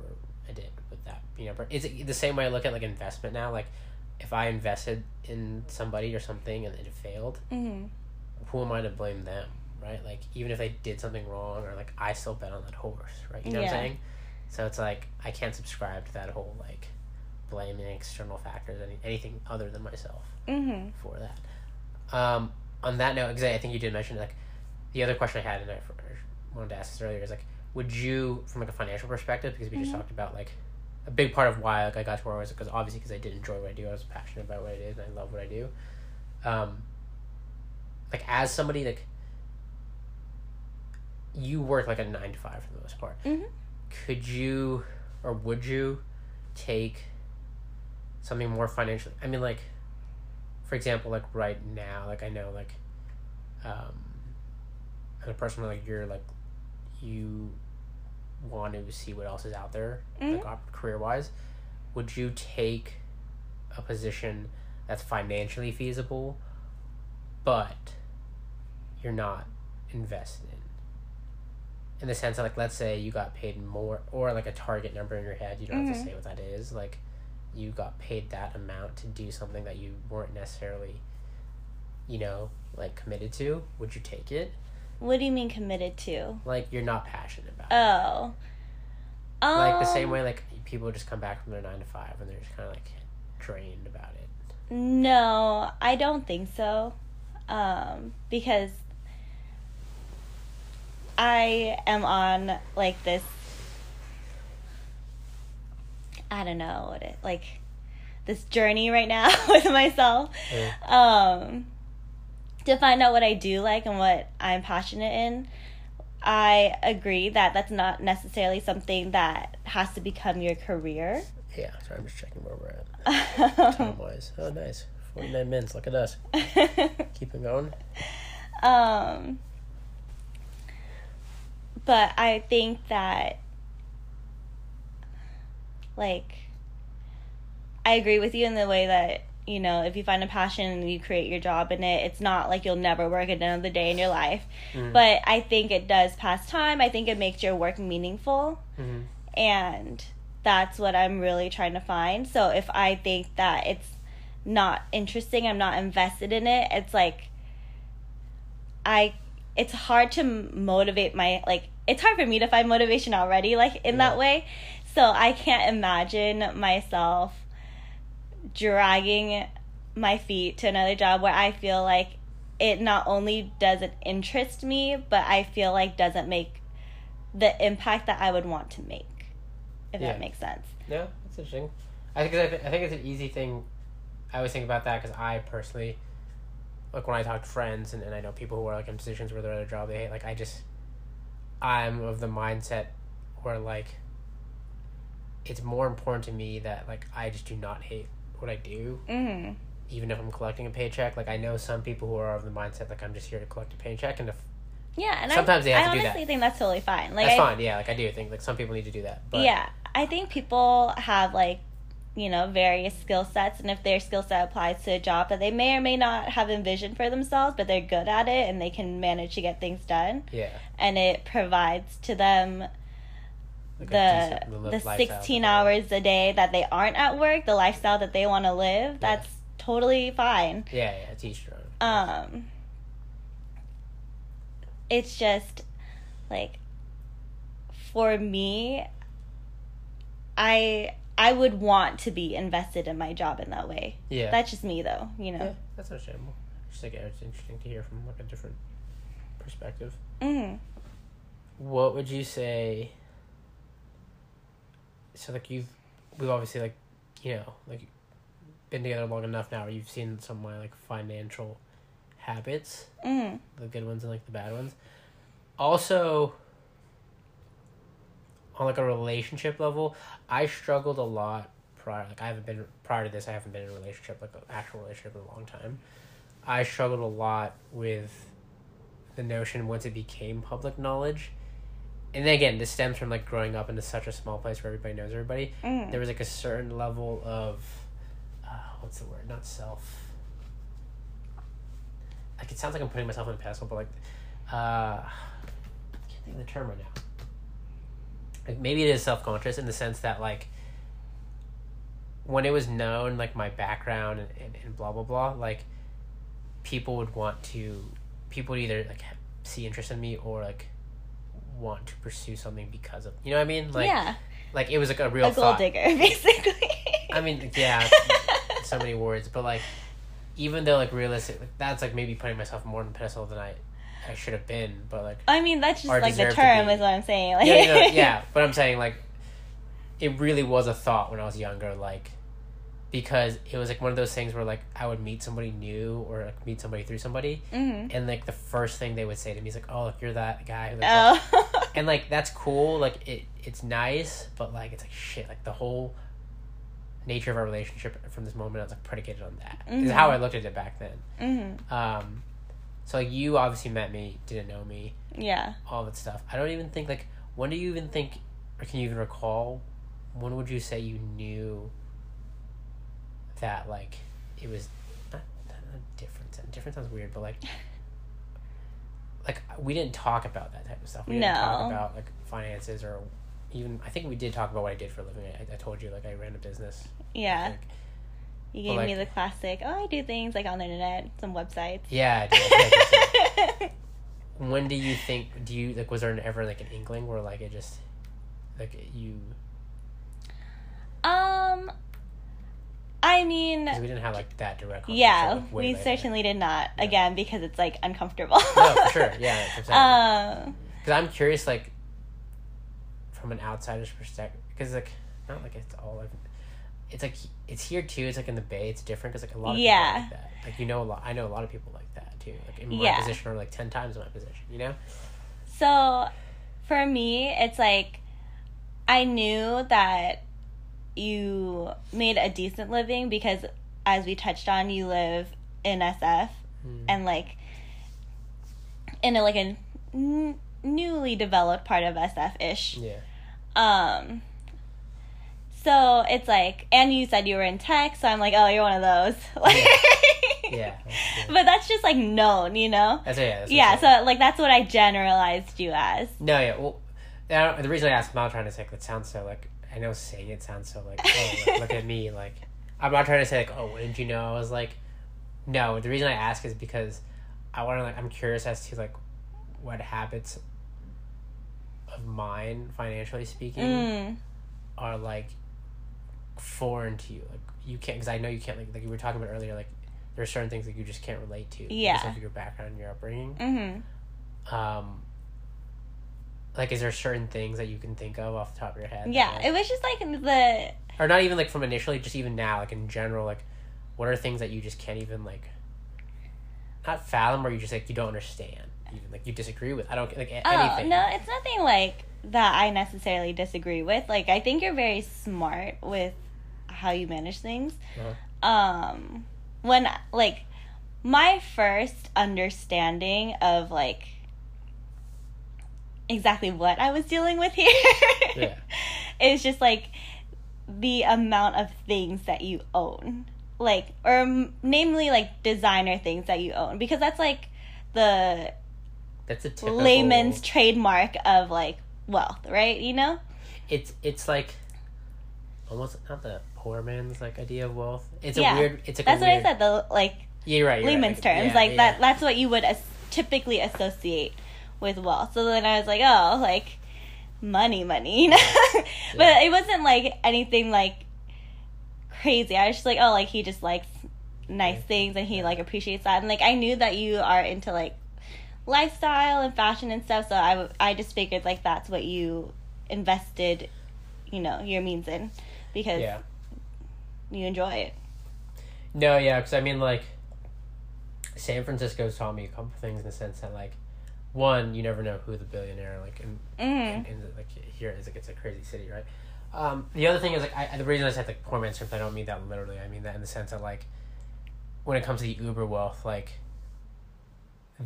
i did with that you know but it's the same way i look at like investment now. Like if i invested in somebody or something and it failed hmm who am i to blame them right? Like even if they did something wrong or like i still bet on that horse right? You know what i'm saying? So it's like I can't subscribe to that whole like blaming external factors any anything other than myself hmm for that. Um, on that note, because I think you did mention like the other question I had and I wanted to ask this earlier is like, would you from like a financial perspective because we just Mhm. talked about like a big part of why like I got to where I was because obviously because I did enjoy what I do I was passionate about what I did and I love what I do. Um, like as somebody like you work like a nine to five for the most part hmm could you or would you take something more financially i mean like for example like right now like i know like um on a person like you're like you want to see what else is out there like career wise would you take a position that's financially feasible but you're not invested in in the sense of like let's say you got paid more or like a target number in your head you don't have to Mhm. say what that is like you got paid that amount to do something that you weren't necessarily you know like committed to would you take it? What do you mean committed to? Like you're not passionate about it. Oh. Um, like the same way like people just come back from their nine to five and they're just kind of like drained about it. No, I don't think so. Um, because I am on like this I don't know it like this journey right now (laughs) with myself. Um to find out what I do like and what I'm passionate in. I agree that that's not necessarily something that has to become your career. yeah sorry i'm just checking where we're at (laughs) time wise oh nice 49 minutes look at us (laughs) keeping going um but i think that like i agree with you in the way that you know if you find a passion and you create your job in it it's not like you'll never work at another day in your life Mhm. but i think it does pass time i think it makes your work meaningful Mhm. and that's what I'm really trying to find. So if I think that it's not interesting, I'm not invested in it, it's like I it's hard to motivate my like it's hard for me to find motivation already like in Yeah. that way. So I can't imagine myself dragging my feet to another job where I feel like it not only doesn't interest me, but I feel like doesn't make the impact that I would want to make. If Yeah. that makes sense. Yeah, that's interesting. I think I, th- I think it's an easy thing. I always think about that because I personally, like when I talk to friends and, and I know people who are like in positions where they're at a job they hate. Like I just, I'm of the mindset where like, it's more important to me that like I just do not hate what I do, hmm even if I'm collecting a paycheck. Like I know some people who are of the mindset like I'm just here to collect a paycheck, and if Yeah, and Sometimes I, they have I to do that. I honestly think that's totally fine. Like that's I, fine, yeah. Like I do think like some people need to do that. But yeah, I think people have like, you know, various skill sets, and if their skill set applies to a job that they may or may not have envisioned for themselves, but they're good at it and they can manage to get things done, yeah, and it provides to them like the decent li- the sixteen hours a day that they aren't at work, the lifestyle that they want to live. That's totally fine. Yeah, yeah, it's each their own. Um, it's just like for me, I I would want to be invested in my job in that way. yeah, That's just me, though. You Yeah, know. that's understandable. Just think it's interesting to hear from like a different perspective. Mm. What would you say? So like you've, we've obviously like, you know, like, been together long enough now. You've seen some of my like financial habits, Mm. the good ones and like the bad ones. Also, on like a relationship level, I struggled a lot prior. Like I haven't been prior to this. I haven't been in a relationship, like an actual relationship, in a long time. I struggled a lot with the notion once it became public knowledge. And then again, this stems from like growing up into such a small place where everybody knows everybody. Mm. There was like a certain level of, uh, what's the word? Not self. Like it sounds like I'm putting myself in a pedestal, but like, uh, I can't think of the term right now. Like maybe it is self conscious in the sense that like, when it was known like my background and, and, and blah blah blah, like, people would want to, people would either like see interest in me or like want to pursue something because of you know what I mean like yeah, like it was like a real a gold thought. digger, (laughs) basically. I mean, yeah, (laughs) so many words, but like, even though like realistic, like, that's like maybe putting myself more on the pedestal than I, I should have been. But like, I mean, that's just like the term is what I'm saying. Like, yeah, you know, yeah. (laughs) But I'm saying like, it really was a thought when I was younger, like, because it was like one of those things where like I would meet somebody new or like meet somebody through somebody, hmm and like the first thing they would say to me is like, "Oh, look, you're that guy." Who like, Oh. (laughs) and like that's cool like it it's nice but like it's like shit like the whole nature of our relationship from this moment is like predicated on that is Mhm. how i looked at it back then hmm um so like you obviously met me didn't know me Yeah. all that stuff i don't even think like when do you even think or can you even recall when would you say you knew that like it was not, not, not different different sounds weird but like (laughs) like we didn't talk about that type of stuff. We didn't talk No. about like finances or even I think we did talk about what I did for a living. I, I told you like I ran a business. Yeah. You But, gave me like- the classic. Oh, I do things like on the internet, some websites. Yeah. I did. (laughs) when do you think? Do you like? Was there ever like an inkling where like it just like you? um, I mean, Because we didn't have like that direct. conversation, yeah, we later. certainly did not. Yeah. Again, because it's like uncomfortable. No, for sure. Yeah. (laughs) that's what um, Because I'm curious, like, from an outsider's perspective, because like, not like it's all like, it's like it's here too. It's like in the Bay, it's different because like a lot of people Yeah. are like that. Like you know, a lot. I know a lot of people like that too. Like in my Yeah. position or like ten times my position. You know? So, for me, it's like I knew that you made a decent living because, as we touched on, you live in SF Mm. and like in a like a n- newly developed part of SF ish. Yeah. Um. So it's like, and you said you were in tech, so I'm like, oh, you're one of those. (laughs) Like, Yeah. Yeah. But that's just like known, you know. That's yeah. That's Yeah, so like that's what I generalized you as. no, yeah. Well, I don't, the reason I asked, I'm not trying to say like, it sounds so like I know saying it sounds so like oh look at me like I'm not trying to say like oh when did you know I was like no the reason I ask is because I want to like I'm curious as to like what habits of mine financially speaking Mm. are like foreign to you like you can't because I know you can't like like you were talking about earlier like there are certain things that you just can't relate to Yeah. because of your background and your upbringing Mm-hmm. um like is there certain things that you can think of off the top of your head Yeah, like- it was just like the or not even like from initially just even now like in general like what are things that you just can't even like not fathom or you just like you don't understand even like you disagree with i don't like a- Oh anything no, it's nothing like that I necessarily disagree with. Like I think you're very smart with how you manage things. Uh-huh. Um when like my first understanding of like exactly what I was dealing with here (laughs) Yeah. is just like the amount of things that you own. Like or m- namely like designer things that you own because that's like the that's a typical layman's trademark of like wealth, right? You know? it's it's like almost not the poor man's like idea of wealth it's a weird it's like That's a what I said. The like yeah you're right you're right. layman's terms, Yeah, like yeah. that. That's what you would as- typically associate with wealth. So then I was like, oh, like money, money, (laughs) you know. but it wasn't like anything like crazy. I was just like, oh, like he just likes nice things and he like appreciates that. And like I knew that you are into like lifestyle and fashion and stuff. So I w- I just figured like that's what you invested, you know, your means in because yeah you enjoy it. no yeah because i mean like san francisco's taught me a couple things in the sense that like one you never know who the billionaire like in Mm. in, in like here is like it's a crazy city, right? Um, the other thing is like I, the reason I said like poor man's terms, I don't mean that literally. I mean that in the sense that like when it comes to the uber wealth, like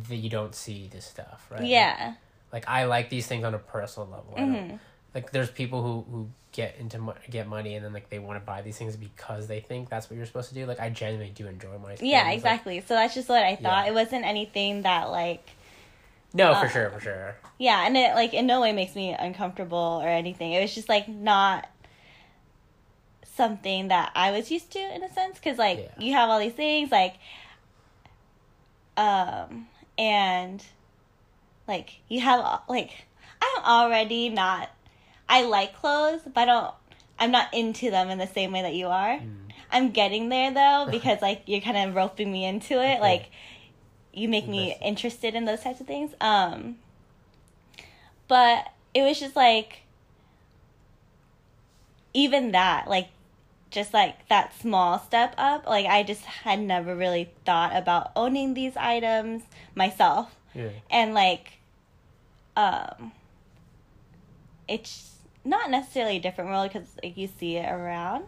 that you don't see this stuff, right? Yeah. Like I like these things on a personal level. Mhm. like there's people who who get into mo- get money and then like they want to buy these things because they think that's what you're supposed to do. Like I genuinely do enjoy my Yeah, things, like- exactly. so that's just what I thought. Yeah. It wasn't anything that like no, for Uh, sure, for sure. yeah, and it like in no way makes me uncomfortable or anything. It was just like not something that I was used to in a sense cuz like Yeah. you have all these things like um and like you have like I'm already not I like clothes, but I don't I'm not into them in the same way that you are. Mm. I'm getting there though (laughs) because like you're kind of roping me into it. Okay. Like you make me interested in those types of things. Um but it was just like even that like just like that small step up like I just had never really thought about owning these items myself Yeah. and like um it's not necessarily a different world because like you see it around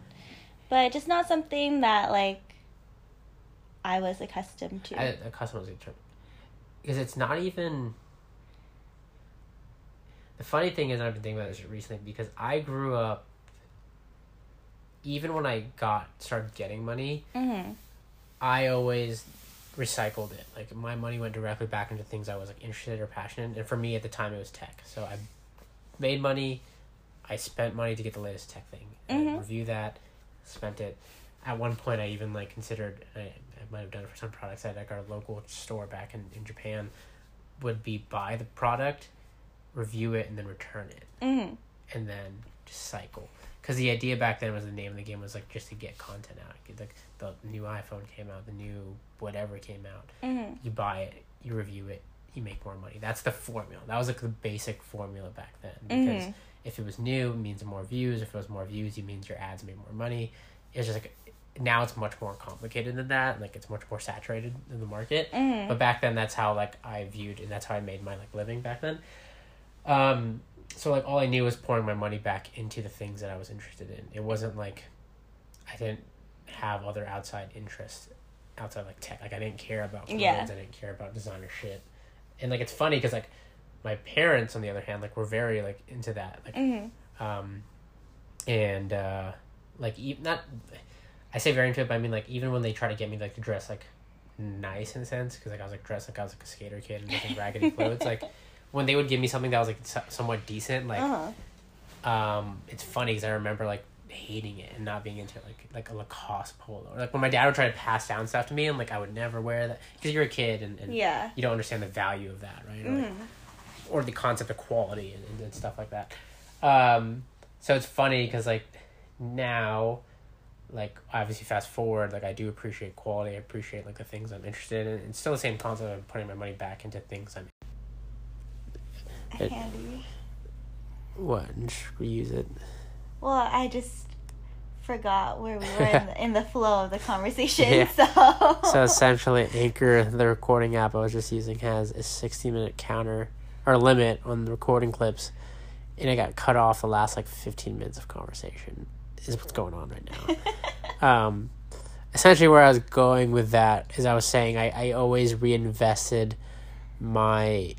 but just not something that like i was accustomed to. I, a customer's a term because it's not even the funny thing is i've been thinking about this recently because i grew up even when i got started getting money hmm i always recycled it. Like my money went directly back into things i was like interested or passionate in. And for me at the time it was tech. So i made money. I spent money to get the latest tech thing. Mhm. review that. Spent it at one point i even like considered i, I might have done it for some products at like our local store back in, in japan would be buy the product review it and then return it. Hmm and then just cycle. Because the idea back then was the name of the game was like just to get content out. Like the new iphone came out the new whatever came out. Hmm you buy it you review it you make more money. That's the formula. That was like the basic formula back then. Because Mhm. if it was new it means more views. If it was more views it means your ads made more money. It's just like now it's much more complicated than that like it's much more saturated in the market. Hmm but back then that's how like i viewed and that's how i made my like living back then. Um so like all i knew was pouring my money back into the things that i was interested in. It wasn't like i didn't have other outside interests outside like tech. Like i didn't care about clothes. Yeah. i didn't care about designer shit. And like it's funny because like my parents on the other hand like were very like into that. Like hmm um and uh like even not i say very into it but i mean like even when they try to get me like to dress like nice in a sense because like i was like dressed like i was like a skater kid and like raggedy (laughs) clothes like when they would give me something that was like so- somewhat decent like uh-huh. um it's funny because i remember like hating it and not being into like like a Lacoste polo. Or, Like when my dad would try to pass down stuff to me, and like I would never wear that because you're a kid and, and Yeah. you don't understand the value of that, right? Or, like, Mhm. or the concept of quality and, and, and stuff like that. Um, so it's funny because like now, like obviously fast forward, like I do appreciate quality. I appreciate like the things I'm interested in. It's still the same concept of putting my money back into things I'm It- Handy. what reuse it. Well, I just forgot where we were in (laughs) the, in the flow of the conversation. Yeah. So. So essentially, Anchor, the recording app I was just using, has a sixty minute counter or limit on the recording clips, and I got cut off the last like fifteen minutes of conversation. Is what's going on right now. (laughs) um, essentially, where I was going with that is I was saying I, I always reinvested my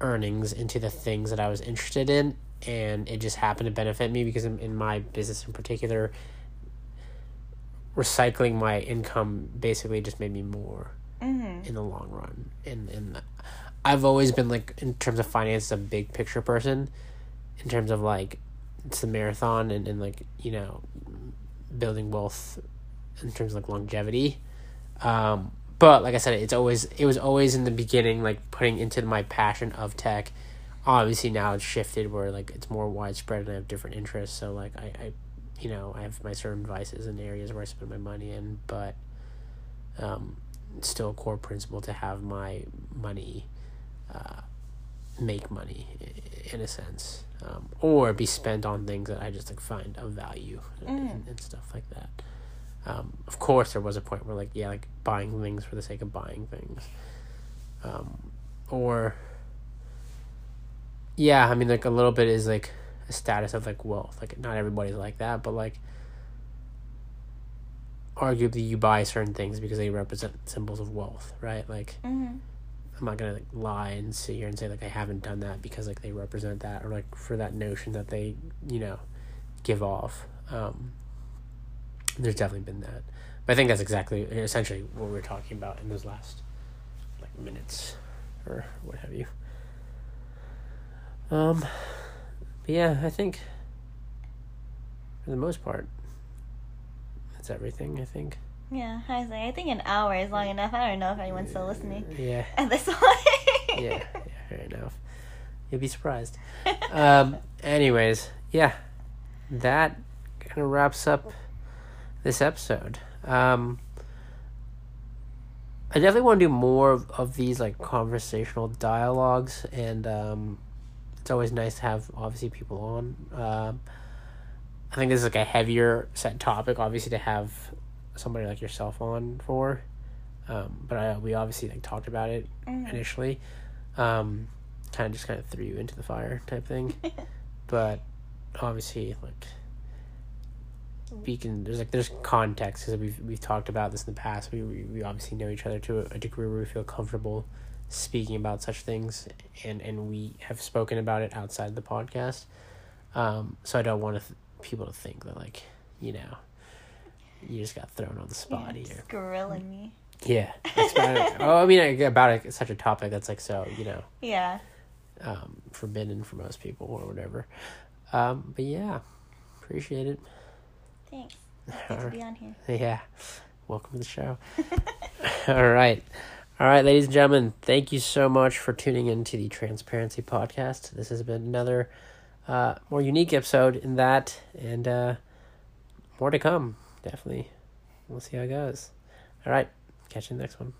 earnings into the things that I was interested in, and it just happened to benefit me because in, in my business in particular, recycling my income basically just made me more Mhm. in the long run. And and I've always been like in terms of finance a big picture person. In terms of like it's the marathon and, and like, you know, building wealth in terms of like longevity. Um but like I said, it's always it was always in the beginning like putting into my passion of tech. Obviously now it's shifted where like it's more widespread and I have different interests. So like I, I you know, I have my certain vices and areas where I spend my money in, but um, it's still a core principle to have my money uh, make money in a sense, um, or be spent on things that I just like find of value and, and, and stuff like that. Um, of course, there was a point where like yeah, like buying things for the sake of buying things, um, or yeah, I mean like a little bit is like a status of like wealth. Like not everybody's like that, but like arguably you buy certain things because they represent symbols of wealth, right? Like Mhm. I'm not gonna like lie and sit here and say like I haven't done that because like they represent that or like for that notion that they you know give off. Um, there's definitely been that, but I think that's exactly essentially what we were talking about in those last like minutes or what have you. Um, but yeah, I think for the most part that's everything. I think. Yeah, I was like, I think an hour is long enough. I don't know if anyone's still listening Yeah. (laughs) at this point. yeah, yeah, fair enough. You'll be surprised. (laughs) Um, anyways, yeah, that kind of wraps up this episode. Um, I definitely want to do more of, of these like conversational dialogues, and um, it's always nice to have obviously people on. Um, I think this is like a heavier set topic, obviously, to have somebody like yourself on for. Um, but I, we obviously like talked about it Mhm. initially. Um, kind of just kind of threw you into the fire type thing. (laughs) but obviously, like speaking, there's like there's context because we've we've talked about this in the past. We, we we obviously know each other to a degree where we feel comfortable speaking about such things, and and we have spoken about it outside the podcast. Um, so I don't want th- people to think that like you know you just got thrown on the spot yeah, here. grilling me. Yeah. About. Oh, (laughs) I mean, about it, such a topic that's like so, you know, Yeah. um, forbidden for most people or whatever. Um, but yeah, appreciate it. Thanks. (laughs) Good to be on here. Yeah. Welcome to the show. (laughs) All right. All right, ladies and gentlemen, thank you so much for tuning in to the Transparency Podcast. This has been another uh, more unique episode in that, and uh, more to come, definitely. We'll see how it goes. All right, catch you in the next one.